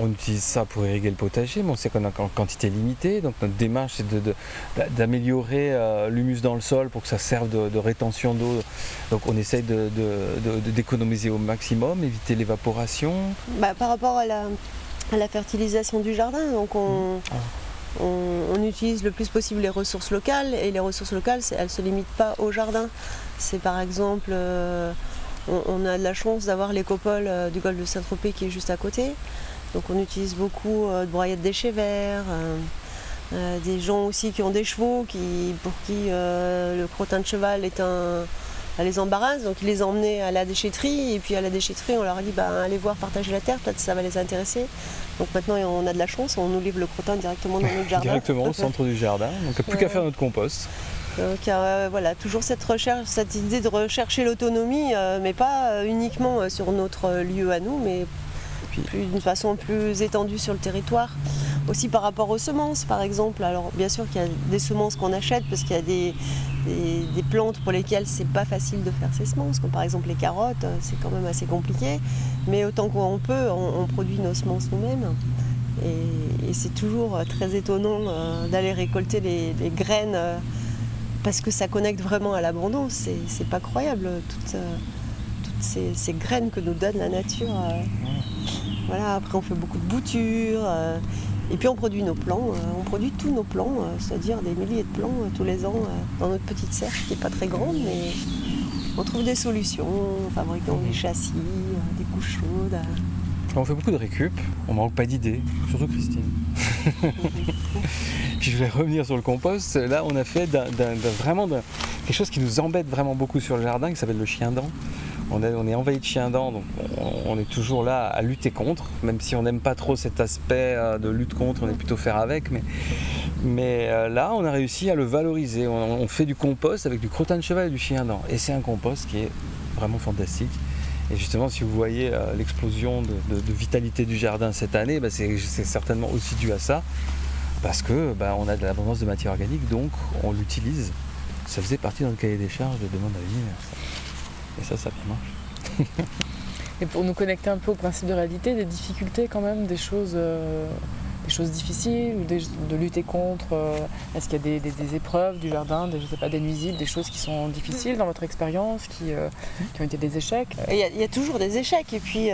on, utilise ça pour irriguer le potager, mais on sait qu'on a en quantité limitée. Donc notre démarche, c'est d'améliorer euh, l'humus dans le sol pour que ça serve de, rétention d'eau. Donc on essaye d'économiser au maximum, éviter l'évaporation. Bah, par rapport à la, fertilisation du jardin, donc mmh. ah. on, utilise le plus possible les ressources locales et les ressources locales, elles ne se limitent pas au jardin. C'est par exemple, euh, on, a de la chance d'avoir l'écopole euh, du golfe de Saint-Tropez qui est juste à côté. Donc on utilise beaucoup euh, de broyettes déchets verts, des gens aussi qui ont des chevaux, qui, pour qui le crottin de cheval est un, les embarrasse, donc ils les emmenaient à la déchetterie, et puis à la déchetterie, on leur a dit bah, allez voir partager la terre, peut-être ça va les intéresser. Donc maintenant on a de la chance, on nous livre le crottin directement dans notre jardin. directement au centre du jardin, donc plus qu'à faire notre compost. Donc voilà, toujours cette recherche, cette idée de rechercher l'autonomie, mais pas uniquement sur notre lieu à nous, mais d'une façon plus étendue sur le territoire. Aussi par rapport aux semences, par exemple. Alors bien sûr qu'il y a des semences qu'on achète parce qu'il y a des, plantes pour lesquelles c'est pas facile de faire ces semences, comme par exemple les carottes, c'est quand même assez compliqué. Mais autant qu'on peut, on, produit nos semences nous-mêmes. Et, c'est toujours très étonnant euh, d'aller récolter les, graines euh, parce que ça connecte vraiment à l'abondance. C'est pas croyable, toutes, euh, ces, ces, graines que nous donne la nature. Voilà, après on fait beaucoup de boutures. Euh, et puis on produit nos plants, euh, on produit tous nos plants, euh, c'est-à-dire des milliers de plants tous les ans dans notre petite serre qui n'est pas très grande, mais on trouve des solutions en fabriquant des châssis, des couches chaudes. On fait beaucoup de récup, on manque pas d'idées, surtout Christine. Puis je vais revenir sur le compost. Là, on a fait vraiment quelque chose qui nous embête vraiment beaucoup sur le jardin, qui s'appelle le chien dent on est, envahi de chiens dents, donc on, est toujours là à lutter contre, même si on n'aime pas trop cet aspect euh, de lutte contre, on est plutôt faire avec. Mais, mais euh, là, on a réussi à le valoriser. On, fait du compost avec du crottin de cheval et du chien dent. Et c'est un compost qui est vraiment fantastique. Et justement, si vous voyez euh, l'explosion de, vitalité du jardin cette année, bah, c'est certainement aussi dû à ça. Parce que bah, on a de l'abondance de matière organique, donc on l'utilise. Ça faisait partie dans le cahier des charges de demande à venir. Et ça, ça marche. Et pour nous connecter un peu au principe de réalité, des difficultés quand même, des choses, euh, des choses difficiles, ou de lutter contre euh, Est-ce qu'il y a des, épreuves du jardin, des, je sais pas, des nuisibles, des choses qui sont difficiles dans votre expérience, qui, euh, qui, ont été des échecs? Il y, a toujours des échecs, et puis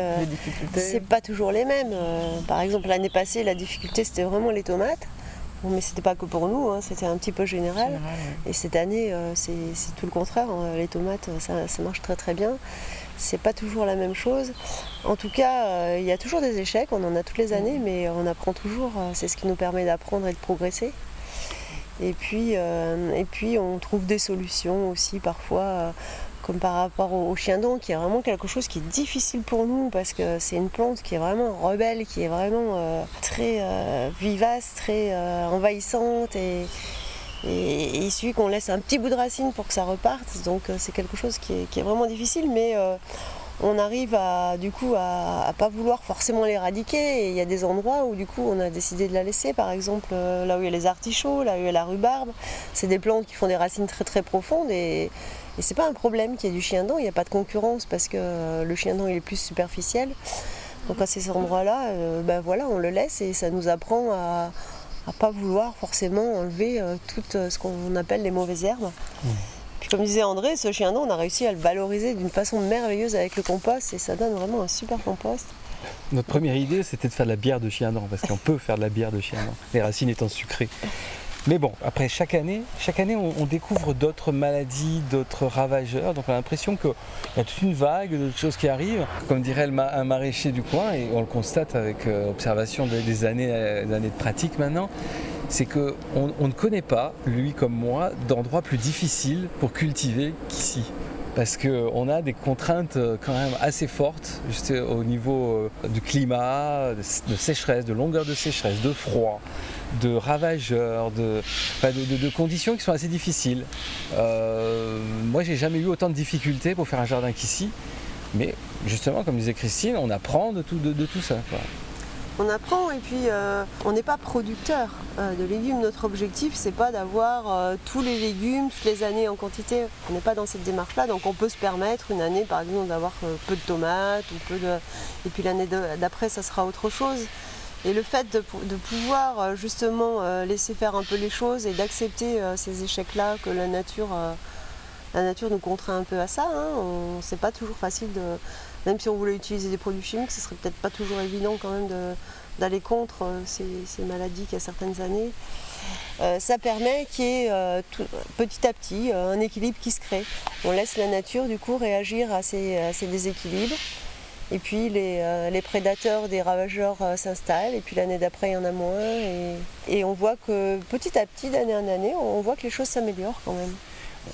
c'est pas toujours les mêmes. par exemple, l'année passée, la difficulté c'était vraiment les tomates mais c'était pas que pour nous, hein, c'était un petit peu général. Et cette année, euh, c'est tout le contraire. Hein. Les tomates, ça, marche très très bien. C'est pas toujours la même chose. En tout cas, euh, il y a toujours des échecs, on en a toutes les années, mais on apprend toujours. Euh, c'est ce qui nous permet d'apprendre et de progresser. Et puis, et puis, on trouve des solutions aussi parfois comme par rapport au, chien dent, qui est vraiment quelque chose qui est difficile pour nous parce que c'est une plante qui est vraiment rebelle, qui est vraiment euh, très euh, vivace, très euh, envahissante et, il suffit qu'on laisse un petit bout de racine pour que ça reparte. Donc c'est quelque chose qui est, vraiment difficile, mais on arrive à du coup à, pas vouloir forcément l'éradiquer. Et il y a des endroits où du coup on a décidé de la laisser, par exemple là où il y a les artichauts, là où il y a la rhubarbe. C'est des plantes qui font des racines très très profondes et et c'est pas un problème qu'il y ait du chien dent, il n'y a pas de concurrence parce que euh, le chien dent il est plus superficiel. Donc à ces endroits-là, euh, ben voilà, on le laisse et ça nous apprend à ne pas vouloir forcément enlever euh, tout ce qu'on appelle les mauvaises herbes. Mmh. Puis comme disait André, ce chien dent, on a réussi à le valoriser d'une façon merveilleuse avec le compost et ça donne vraiment un super compost. Notre première idée, c'était de faire de la bière de chien parce qu'on peut faire de la bière de chien les racines étant sucrées. Mais bon, après chaque année, chaque année on, découvre d'autres maladies, d'autres ravageurs. Donc on a l'impression qu'il y a toute une vague de choses qui arrivent. Comme dirait un maraîcher du coin, et on le constate avec euh, observation des, années, euh, années de pratique maintenant, c'est qu'on on ne connaît pas, lui comme moi, d'endroits plus difficiles pour cultiver qu'ici. parce qu'on a des contraintes euh, quand même assez fortes, juste au niveau du climat, de sécheresse, de longueur de sécheresse, de froid, de ravageurs, de, conditions qui sont assez difficiles. Euh, moi, j'ai jamais eu autant de difficultés pour faire un jardin qu'ici, mais justement, comme disait Christine, on apprend de tout, ça on apprend et puis euh, on n'est pas producteur euh, de légumes. Notre objectif, c'est pas d'avoir euh, tous les légumes toutes les années en quantité. On n'est pas dans cette démarche-là, donc on peut se permettre une année, par exemple, d'avoir peu de tomates peu de, et puis l'année d'après, ça sera autre chose. Et le fait de, pouvoir justement laisser faire un peu les choses et d'accepter ces échecs-là que la nature, la nature nous contraint un peu à ça. Hein. C'est pas toujours facile de même si on voulait utiliser des produits chimiques, ce serait peut-être pas toujours évident quand même d'aller contre euh, ces, maladies qu'il y a certaines années. Euh, ça permet qu'il y ait euh, petit à petit un équilibre qui se crée. On laisse la nature du coup réagir à ces, déséquilibres. Et puis les, prédateurs des ravageurs s'installent, et puis l'année d'après il y en a moins. Et, et, on voit que petit à petit, d'année en année, on voit que les choses s'améliorent quand même.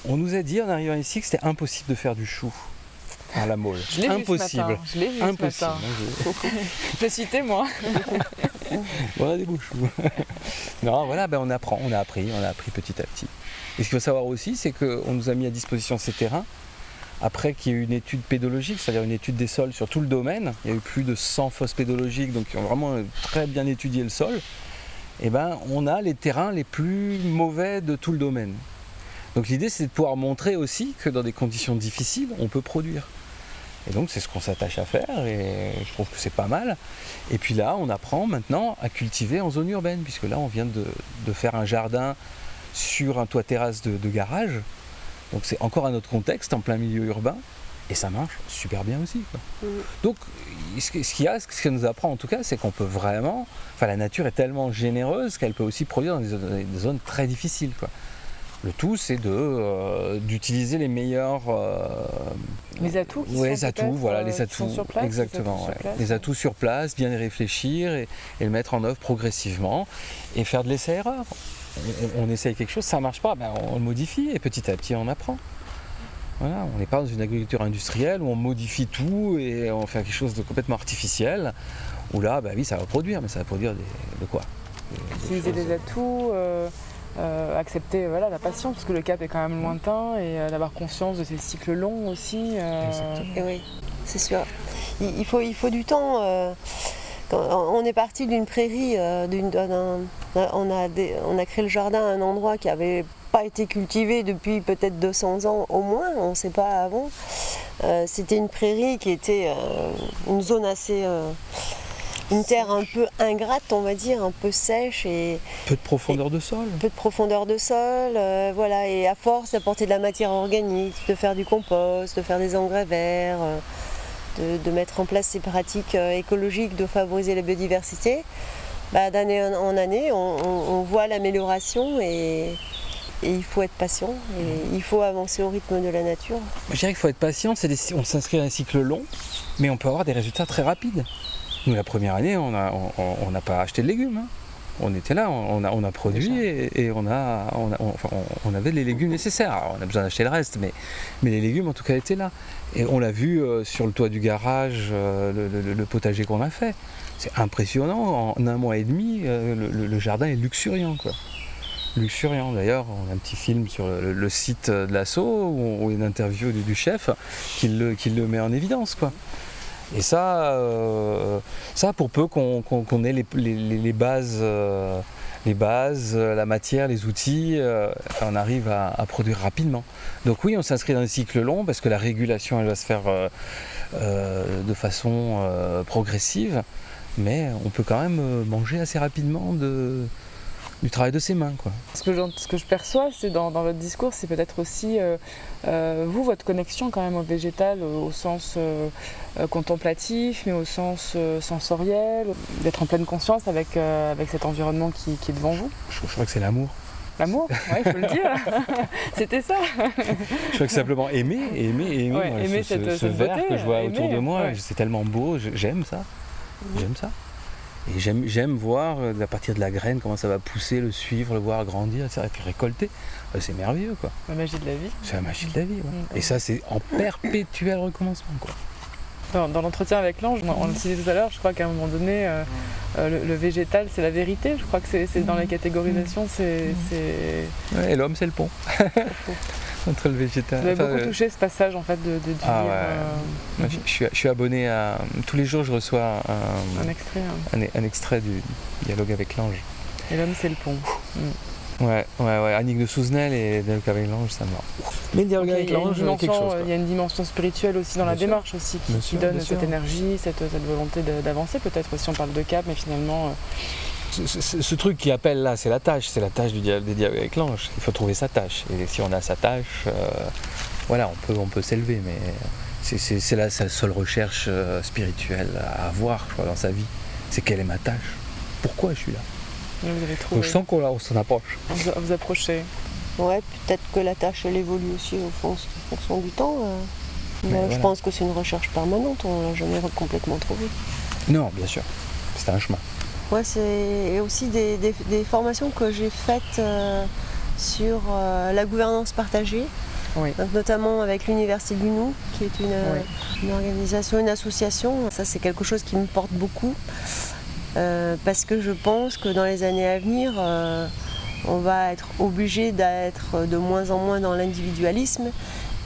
On nous a dit en arrivant ici que c'était impossible de faire du chou à la molle. Je Impossible. Je l'ai vu Impossible. Je l'ai cité moi. voilà des bouches. non, voilà, ben on apprend, on a appris, on a appris petit à petit. Et ce qu'il faut savoir aussi, c'est qu'on nous a mis à disposition ces terrains après qu'il y ait eu une étude pédologique, c'est-à-dire une étude des sols sur tout le domaine. Il y a eu plus de 100 fosses pédologiques, donc ils ont vraiment très bien étudié le sol. Eh ben, on a les terrains les plus mauvais de tout le domaine. Donc l'idée, c'est de pouvoir montrer aussi que dans des conditions difficiles, on peut produire. Et donc c'est ce qu'on s'attache à faire et je trouve que c'est pas mal. Et puis là, on apprend maintenant à cultiver en zone urbaine, puisque là, on vient de, faire un jardin sur un toit terrasse de, garage. Donc c'est encore un autre contexte, en plein milieu urbain. Et ça marche super bien aussi. Mmh. Donc ce qu'il y a, ce qu'elle nous apprend en tout cas, c'est qu'on peut vraiment. Enfin, la nature est tellement généreuse qu'elle peut aussi produire dans des zones, des zones très difficiles. Quoi. Le tout, c'est de euh, d'utiliser les meilleurs euh, les atouts, qui les atouts, voilà, les atouts, sur place, exactement, les atouts, sur, place, bien les réfléchir et, le mettre en œuvre progressivement et faire de l'essai-erreur. On, essaye quelque chose, ça ne marche pas, ben on le modifie et petit à petit on apprend. Voilà, on n'est pas dans une agriculture industrielle où on modifie tout et on fait quelque chose de complètement artificiel. Où là, ben oui, ça va produire, mais ça va produire de quoi? Utiliser des atouts. Euh, euh, accepter voilà, la patience, parce que le cap est quand même lointain, et euh, d'avoir conscience de ces cycles longs aussi. Euh. Et oui, c'est sûr. Il, faut, il faut du temps. On est parti d'une prairie, on, a on a créé le jardin à un endroit qui n'avait pas été cultivé depuis peut-être 200 ans au moins, on ne sait pas avant. C'était une prairie qui était une zone assez une terre un peu ingrate, on va dire, un peu sèche et peu de profondeur de sol. Peu de profondeur de sol, euh, voilà. Et à force d'apporter de la matière organique, de faire du compost, de faire des engrais verts, de, mettre en place ces pratiques euh, écologiques, de favoriser la biodiversité, bah, d'année en année, on, voit l'amélioration et, il faut être patient et il faut avancer au rythme de la nature. Je dirais qu'il faut être patient, on s'inscrit à un cycle long, mais on peut avoir des résultats très rapides. Nous, la première année, on n'a on, pas acheté de légumes. Hein. On était là, on a, on a produit et, on, a, on, avait les légumes nécessaires. on a besoin d'acheter le reste, mais, mais les légumes en tout cas étaient là. Et on l'a vu euh, sur le toit du garage, euh, le, potager qu'on a fait. C'est impressionnant, en un mois et demi, euh, le, jardin est luxuriant. Quoi. Luxuriant d'ailleurs, on a un petit film sur le, site de l'assaut où, une interview du, chef qui le, qui le met en évidence. quoi. Et ça, euh, ça pour peu qu'on ait les, bases, euh, les bases, la matière, les outils, euh, on arrive à, produire rapidement. Donc oui, on s'inscrit dans un cycle long parce que la régulation, elle va se faire de façon progressive, mais on peut quand même manger assez rapidement de, du travail de ses mains. Quoi. Ce, que ce que je perçois c'est dans, votre discours, c'est peut-être aussi euh, euh, vous, votre connexion quand même au végétal, au, sens euh, contemplatif, mais au sens sensoriel, d'être en pleine conscience avec, avec cet environnement qui, est devant vous. Je, crois que c'est l'amour. L'amour, oui, il faut le dire. C'était ça. Je crois que simplement aimer, aimer, aimer. aimer ce, cette, ce, verre que je vois autour de moi, c'est tellement beau, j'aime ça. J'aime ça. Et j'aime, voir euh, à partir de la graine comment ça va pousser, le suivre, le voir grandir, etc. Et puis récolter. Euh, c'est merveilleux quoi. La magie de la vie. C'est la magie de la vie. ouais. Mm. Et ça c'est en perpétuel recommencement quoi. Dans, dans l'entretien avec l'ange, on le disait tout à l'heure, je crois qu'à un moment donné, euh, le, le végétal, c'est la vérité. Je crois que c'est dans la catégorisation, c'est. c'est- Ouais, et l'homme c'est le pont entre le végétal. Vous enfin, beaucoup euh, touché ce passage en fait de, de dire Ah ouais. euh, je, je suis, je suis abonné à. Tous les jours je reçois un, un extrait. hein. un- un extrait du dialogue avec l'ange. Et l'homme, c'est le pont. Ouais, ouais, ouais. Annick de Souzenel et dialogue avec l'ange, ça me. Mais dialogue avec l'ange, euh, il y a une dimension spirituelle aussi dans Bien la sûr. démarche aussi qui, Bien qui sûr, donne cette sûr. énergie, cette, cette volonté d'avancer peut-être si on parle de cap, mais finalement euh, Ce, ce- ce truc qui appelle là, c'est la tâche, c'est la tâche du dia- des dialogues avec l'ange. Il faut trouver sa tâche. Et si on a sa tâche, euh, voilà, on peut, on peut s'élever, mais c'est- la, sa seule recherche euh, spirituelle à avoir, je crois, dans sa vie. C'est quelle est ma tâche? Pourquoi je suis là? Vous avez Donc trouvé. je sens qu'on on s'en approche. Vous, vous approchez. Ouais, peut-être que la tâche elle évolue aussi au fond, en fonction du temps. euh. Mais Mais Je pense que c'est une recherche permanente, on l'a jamais complètement trouvé. Non, bien sûr. C'est un chemin. Ouais, c'est et aussi des, des- des formations que j'ai faites euh, sur euh, la gouvernance partagée, Oui. donc notamment avec l'Université du Nou, qui est une, euh, Oui. une organisation, une association. Ça, c'est quelque chose qui me porte beaucoup, euh, parce que je pense que dans les années à venir, euh, on va être obligé d'être de moins en moins dans l'individualisme,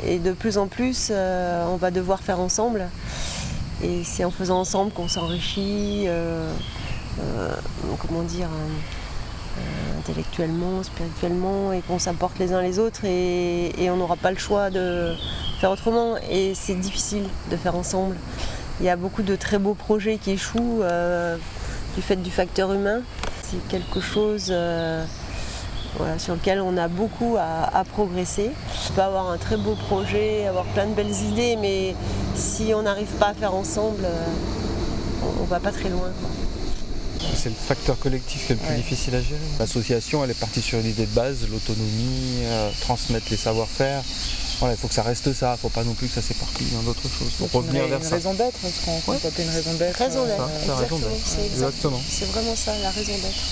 et de plus en plus, euh, on va devoir faire ensemble. Et c'est en faisant ensemble qu'on s'enrichit. Euh, comment dire, euh, euh, intellectuellement, spirituellement, et qu'on s'apporte les uns les autres, et, on n'aura pas le choix de faire autrement. Et c'est difficile de faire ensemble. Il y a beaucoup de très beaux projets qui échouent du fait du facteur humain. C'est quelque chose sur lequel on a beaucoup à, progresser. On peut avoir un très beau projet, avoir plein de belles idées, mais si on n'arrive pas à faire ensemble, on, on va pas très loin. C'est le facteur collectif qui est le plus Ouais. difficile à gérer. L'association, elle est partie sur une idée de base, l'autonomie, euh, transmettre les savoir-faire. Voilà, il faut que ça reste ça, il ne faut pas non plus que ça s'éparpille dans d'autres choses. Pour revenir vers une ça. raison d'être, ce qu'on Ouais. peut appeler une raison d'être. Raison euh, d'être, exactement. d'être. C'est exact- Exactement. C'est vraiment ça, la raison d'être.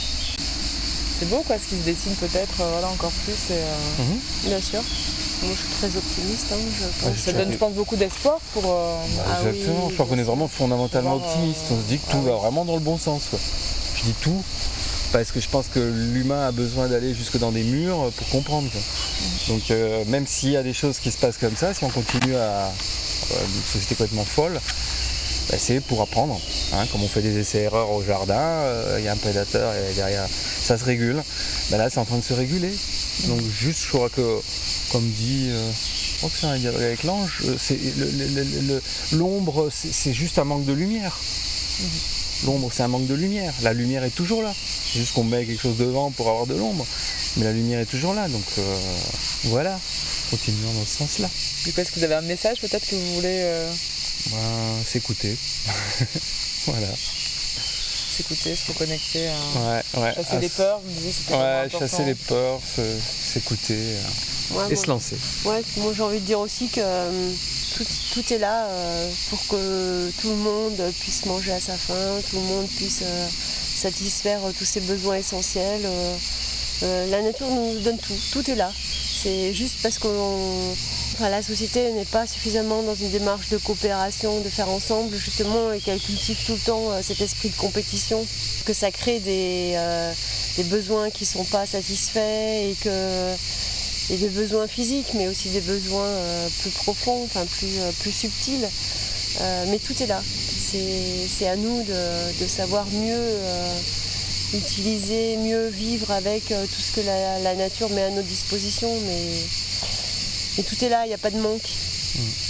C'est beau quoi, ce qui se dessine peut-être euh, voilà, encore plus. Et, euh, Mhm. Bien sûr. Moi, je suis très optimiste. hein, je pense. Ouais, ça donne, je pense, beaucoup d'espoir pour. euh, Bah, Ah exactement, oui, je crois qu'on est vraiment fondamentalement optimiste. On se dit que tout ah va oui. vraiment dans le bon sens. quoi. Je tout parce que je pense que l'humain a besoin d'aller jusque dans des murs pour comprendre. Donc euh, même s'il y a des choses qui se passent comme ça, si on continue à euh, une société complètement folle, bah, c'est pour apprendre. hein. comme on fait des essais-erreurs au jardin, euh, il y a un prédateur et derrière ça se régule. Bah, là c'est en train de se réguler. Donc juste je crois que comme dit un dialogue avec l'ange, l'ombre c'est juste un manque de lumière. L'ombre c'est un manque de lumière. La lumière est toujours là. C'est juste qu'on met quelque chose devant pour avoir de l'ombre. Mais la lumière est toujours là. Donc euh, voilà, continuons dans ce sens-là. Du coup, est-ce que vous avez un message peut-être que vous voulez euh, Ben, S'écouter. voilà. s'écouter, se reconnecter à Ouais, ouais. chasser À les s- peurs Vous me disiez c'était Ouais, chasser les peurs, s'écouter euh, Ouais, et moi- se lancer. Ouais, moi j'ai envie de dire aussi que euh, tout, tout est là euh, pour que tout le monde puisse manger à sa faim, tout le monde puisse euh, satisfaire tous ses besoins essentiels. la nature nous donne tout, tout est là. C'est juste parce que la société n'est pas suffisamment dans une démarche de coopération, de faire ensemble justement, et qu'elle cultive tout le temps cet esprit de compétition, que ça crée des, euh, des besoins qui ne sont pas satisfaits et que et des besoins physiques, mais aussi des besoins euh, plus profonds, enfin plus, euh, plus subtils. Euh, mais tout est là. C'est à nous de, de savoir mieux utiliser, mieux vivre avec tout ce que la, la nature met à notre disposition. Mais, mais tout est là, il n'y a pas de manque.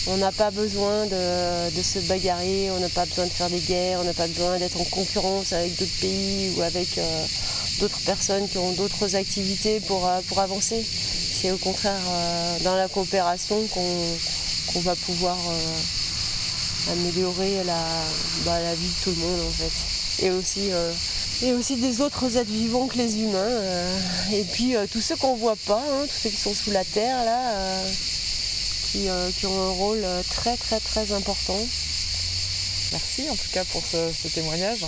On n'a pas besoin de, de se bagarrer, on n'a pas besoin de faire des guerres, on n'a pas besoin d'être en concurrence avec d'autres pays ou avec euh, d'autres personnes qui ont d'autres activités pour, euh, pour avancer. C'est au contraire euh, dans la coopération qu'on va pouvoir euh, améliorer la, bah, la vie de tout le monde en fait. Et aussi, euh, et aussi des autres êtres vivants que les humains. et puis tous ceux qu'on voit pas, hein, tous ceux qui sont sous la terre là, qui, ont un rôle très très très important. Merci en tout cas pour ce témoignage.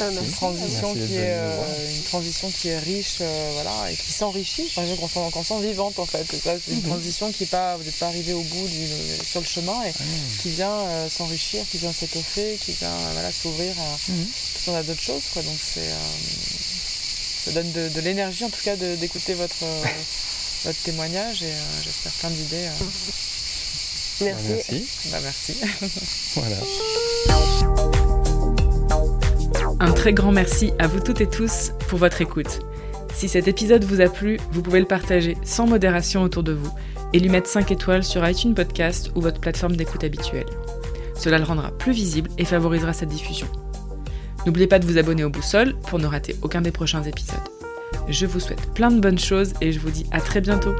Ah, une transition Merci qui est euh, une transition qui est riche, euh, voilà, et qui s'enrichit. Enfin, qu'on sent, vivante en fait. C'est ça, c'est une Mhm. transition qui est pas, vous n'êtes pas arrivé au bout du, sur le chemin et Ah, qui vient euh, s'enrichir, qui vient s'étoffer, qui vient voilà, s'ouvrir à Mhm. tout un d'autres choses. Quoi. Donc c'est, euh, ça donne de, de l'énergie en tout cas de- d'écouter votre, euh, votre témoignage et euh, j'espère plein d'idées. euh. Merci. Merci. Bah, merci. Voilà. Un très grand merci à vous toutes et tous pour votre écoute. Si cet épisode vous a plu, vous pouvez le partager sans modération autour de vous et lui mettre 5 étoiles sur iTunes Podcast ou votre plateforme d'écoute habituelle. Cela le rendra plus visible et favorisera sa diffusion. N'oubliez pas de vous abonner au Boussole pour ne rater aucun des prochains épisodes. Je vous souhaite plein de bonnes choses et je vous dis à très bientôt.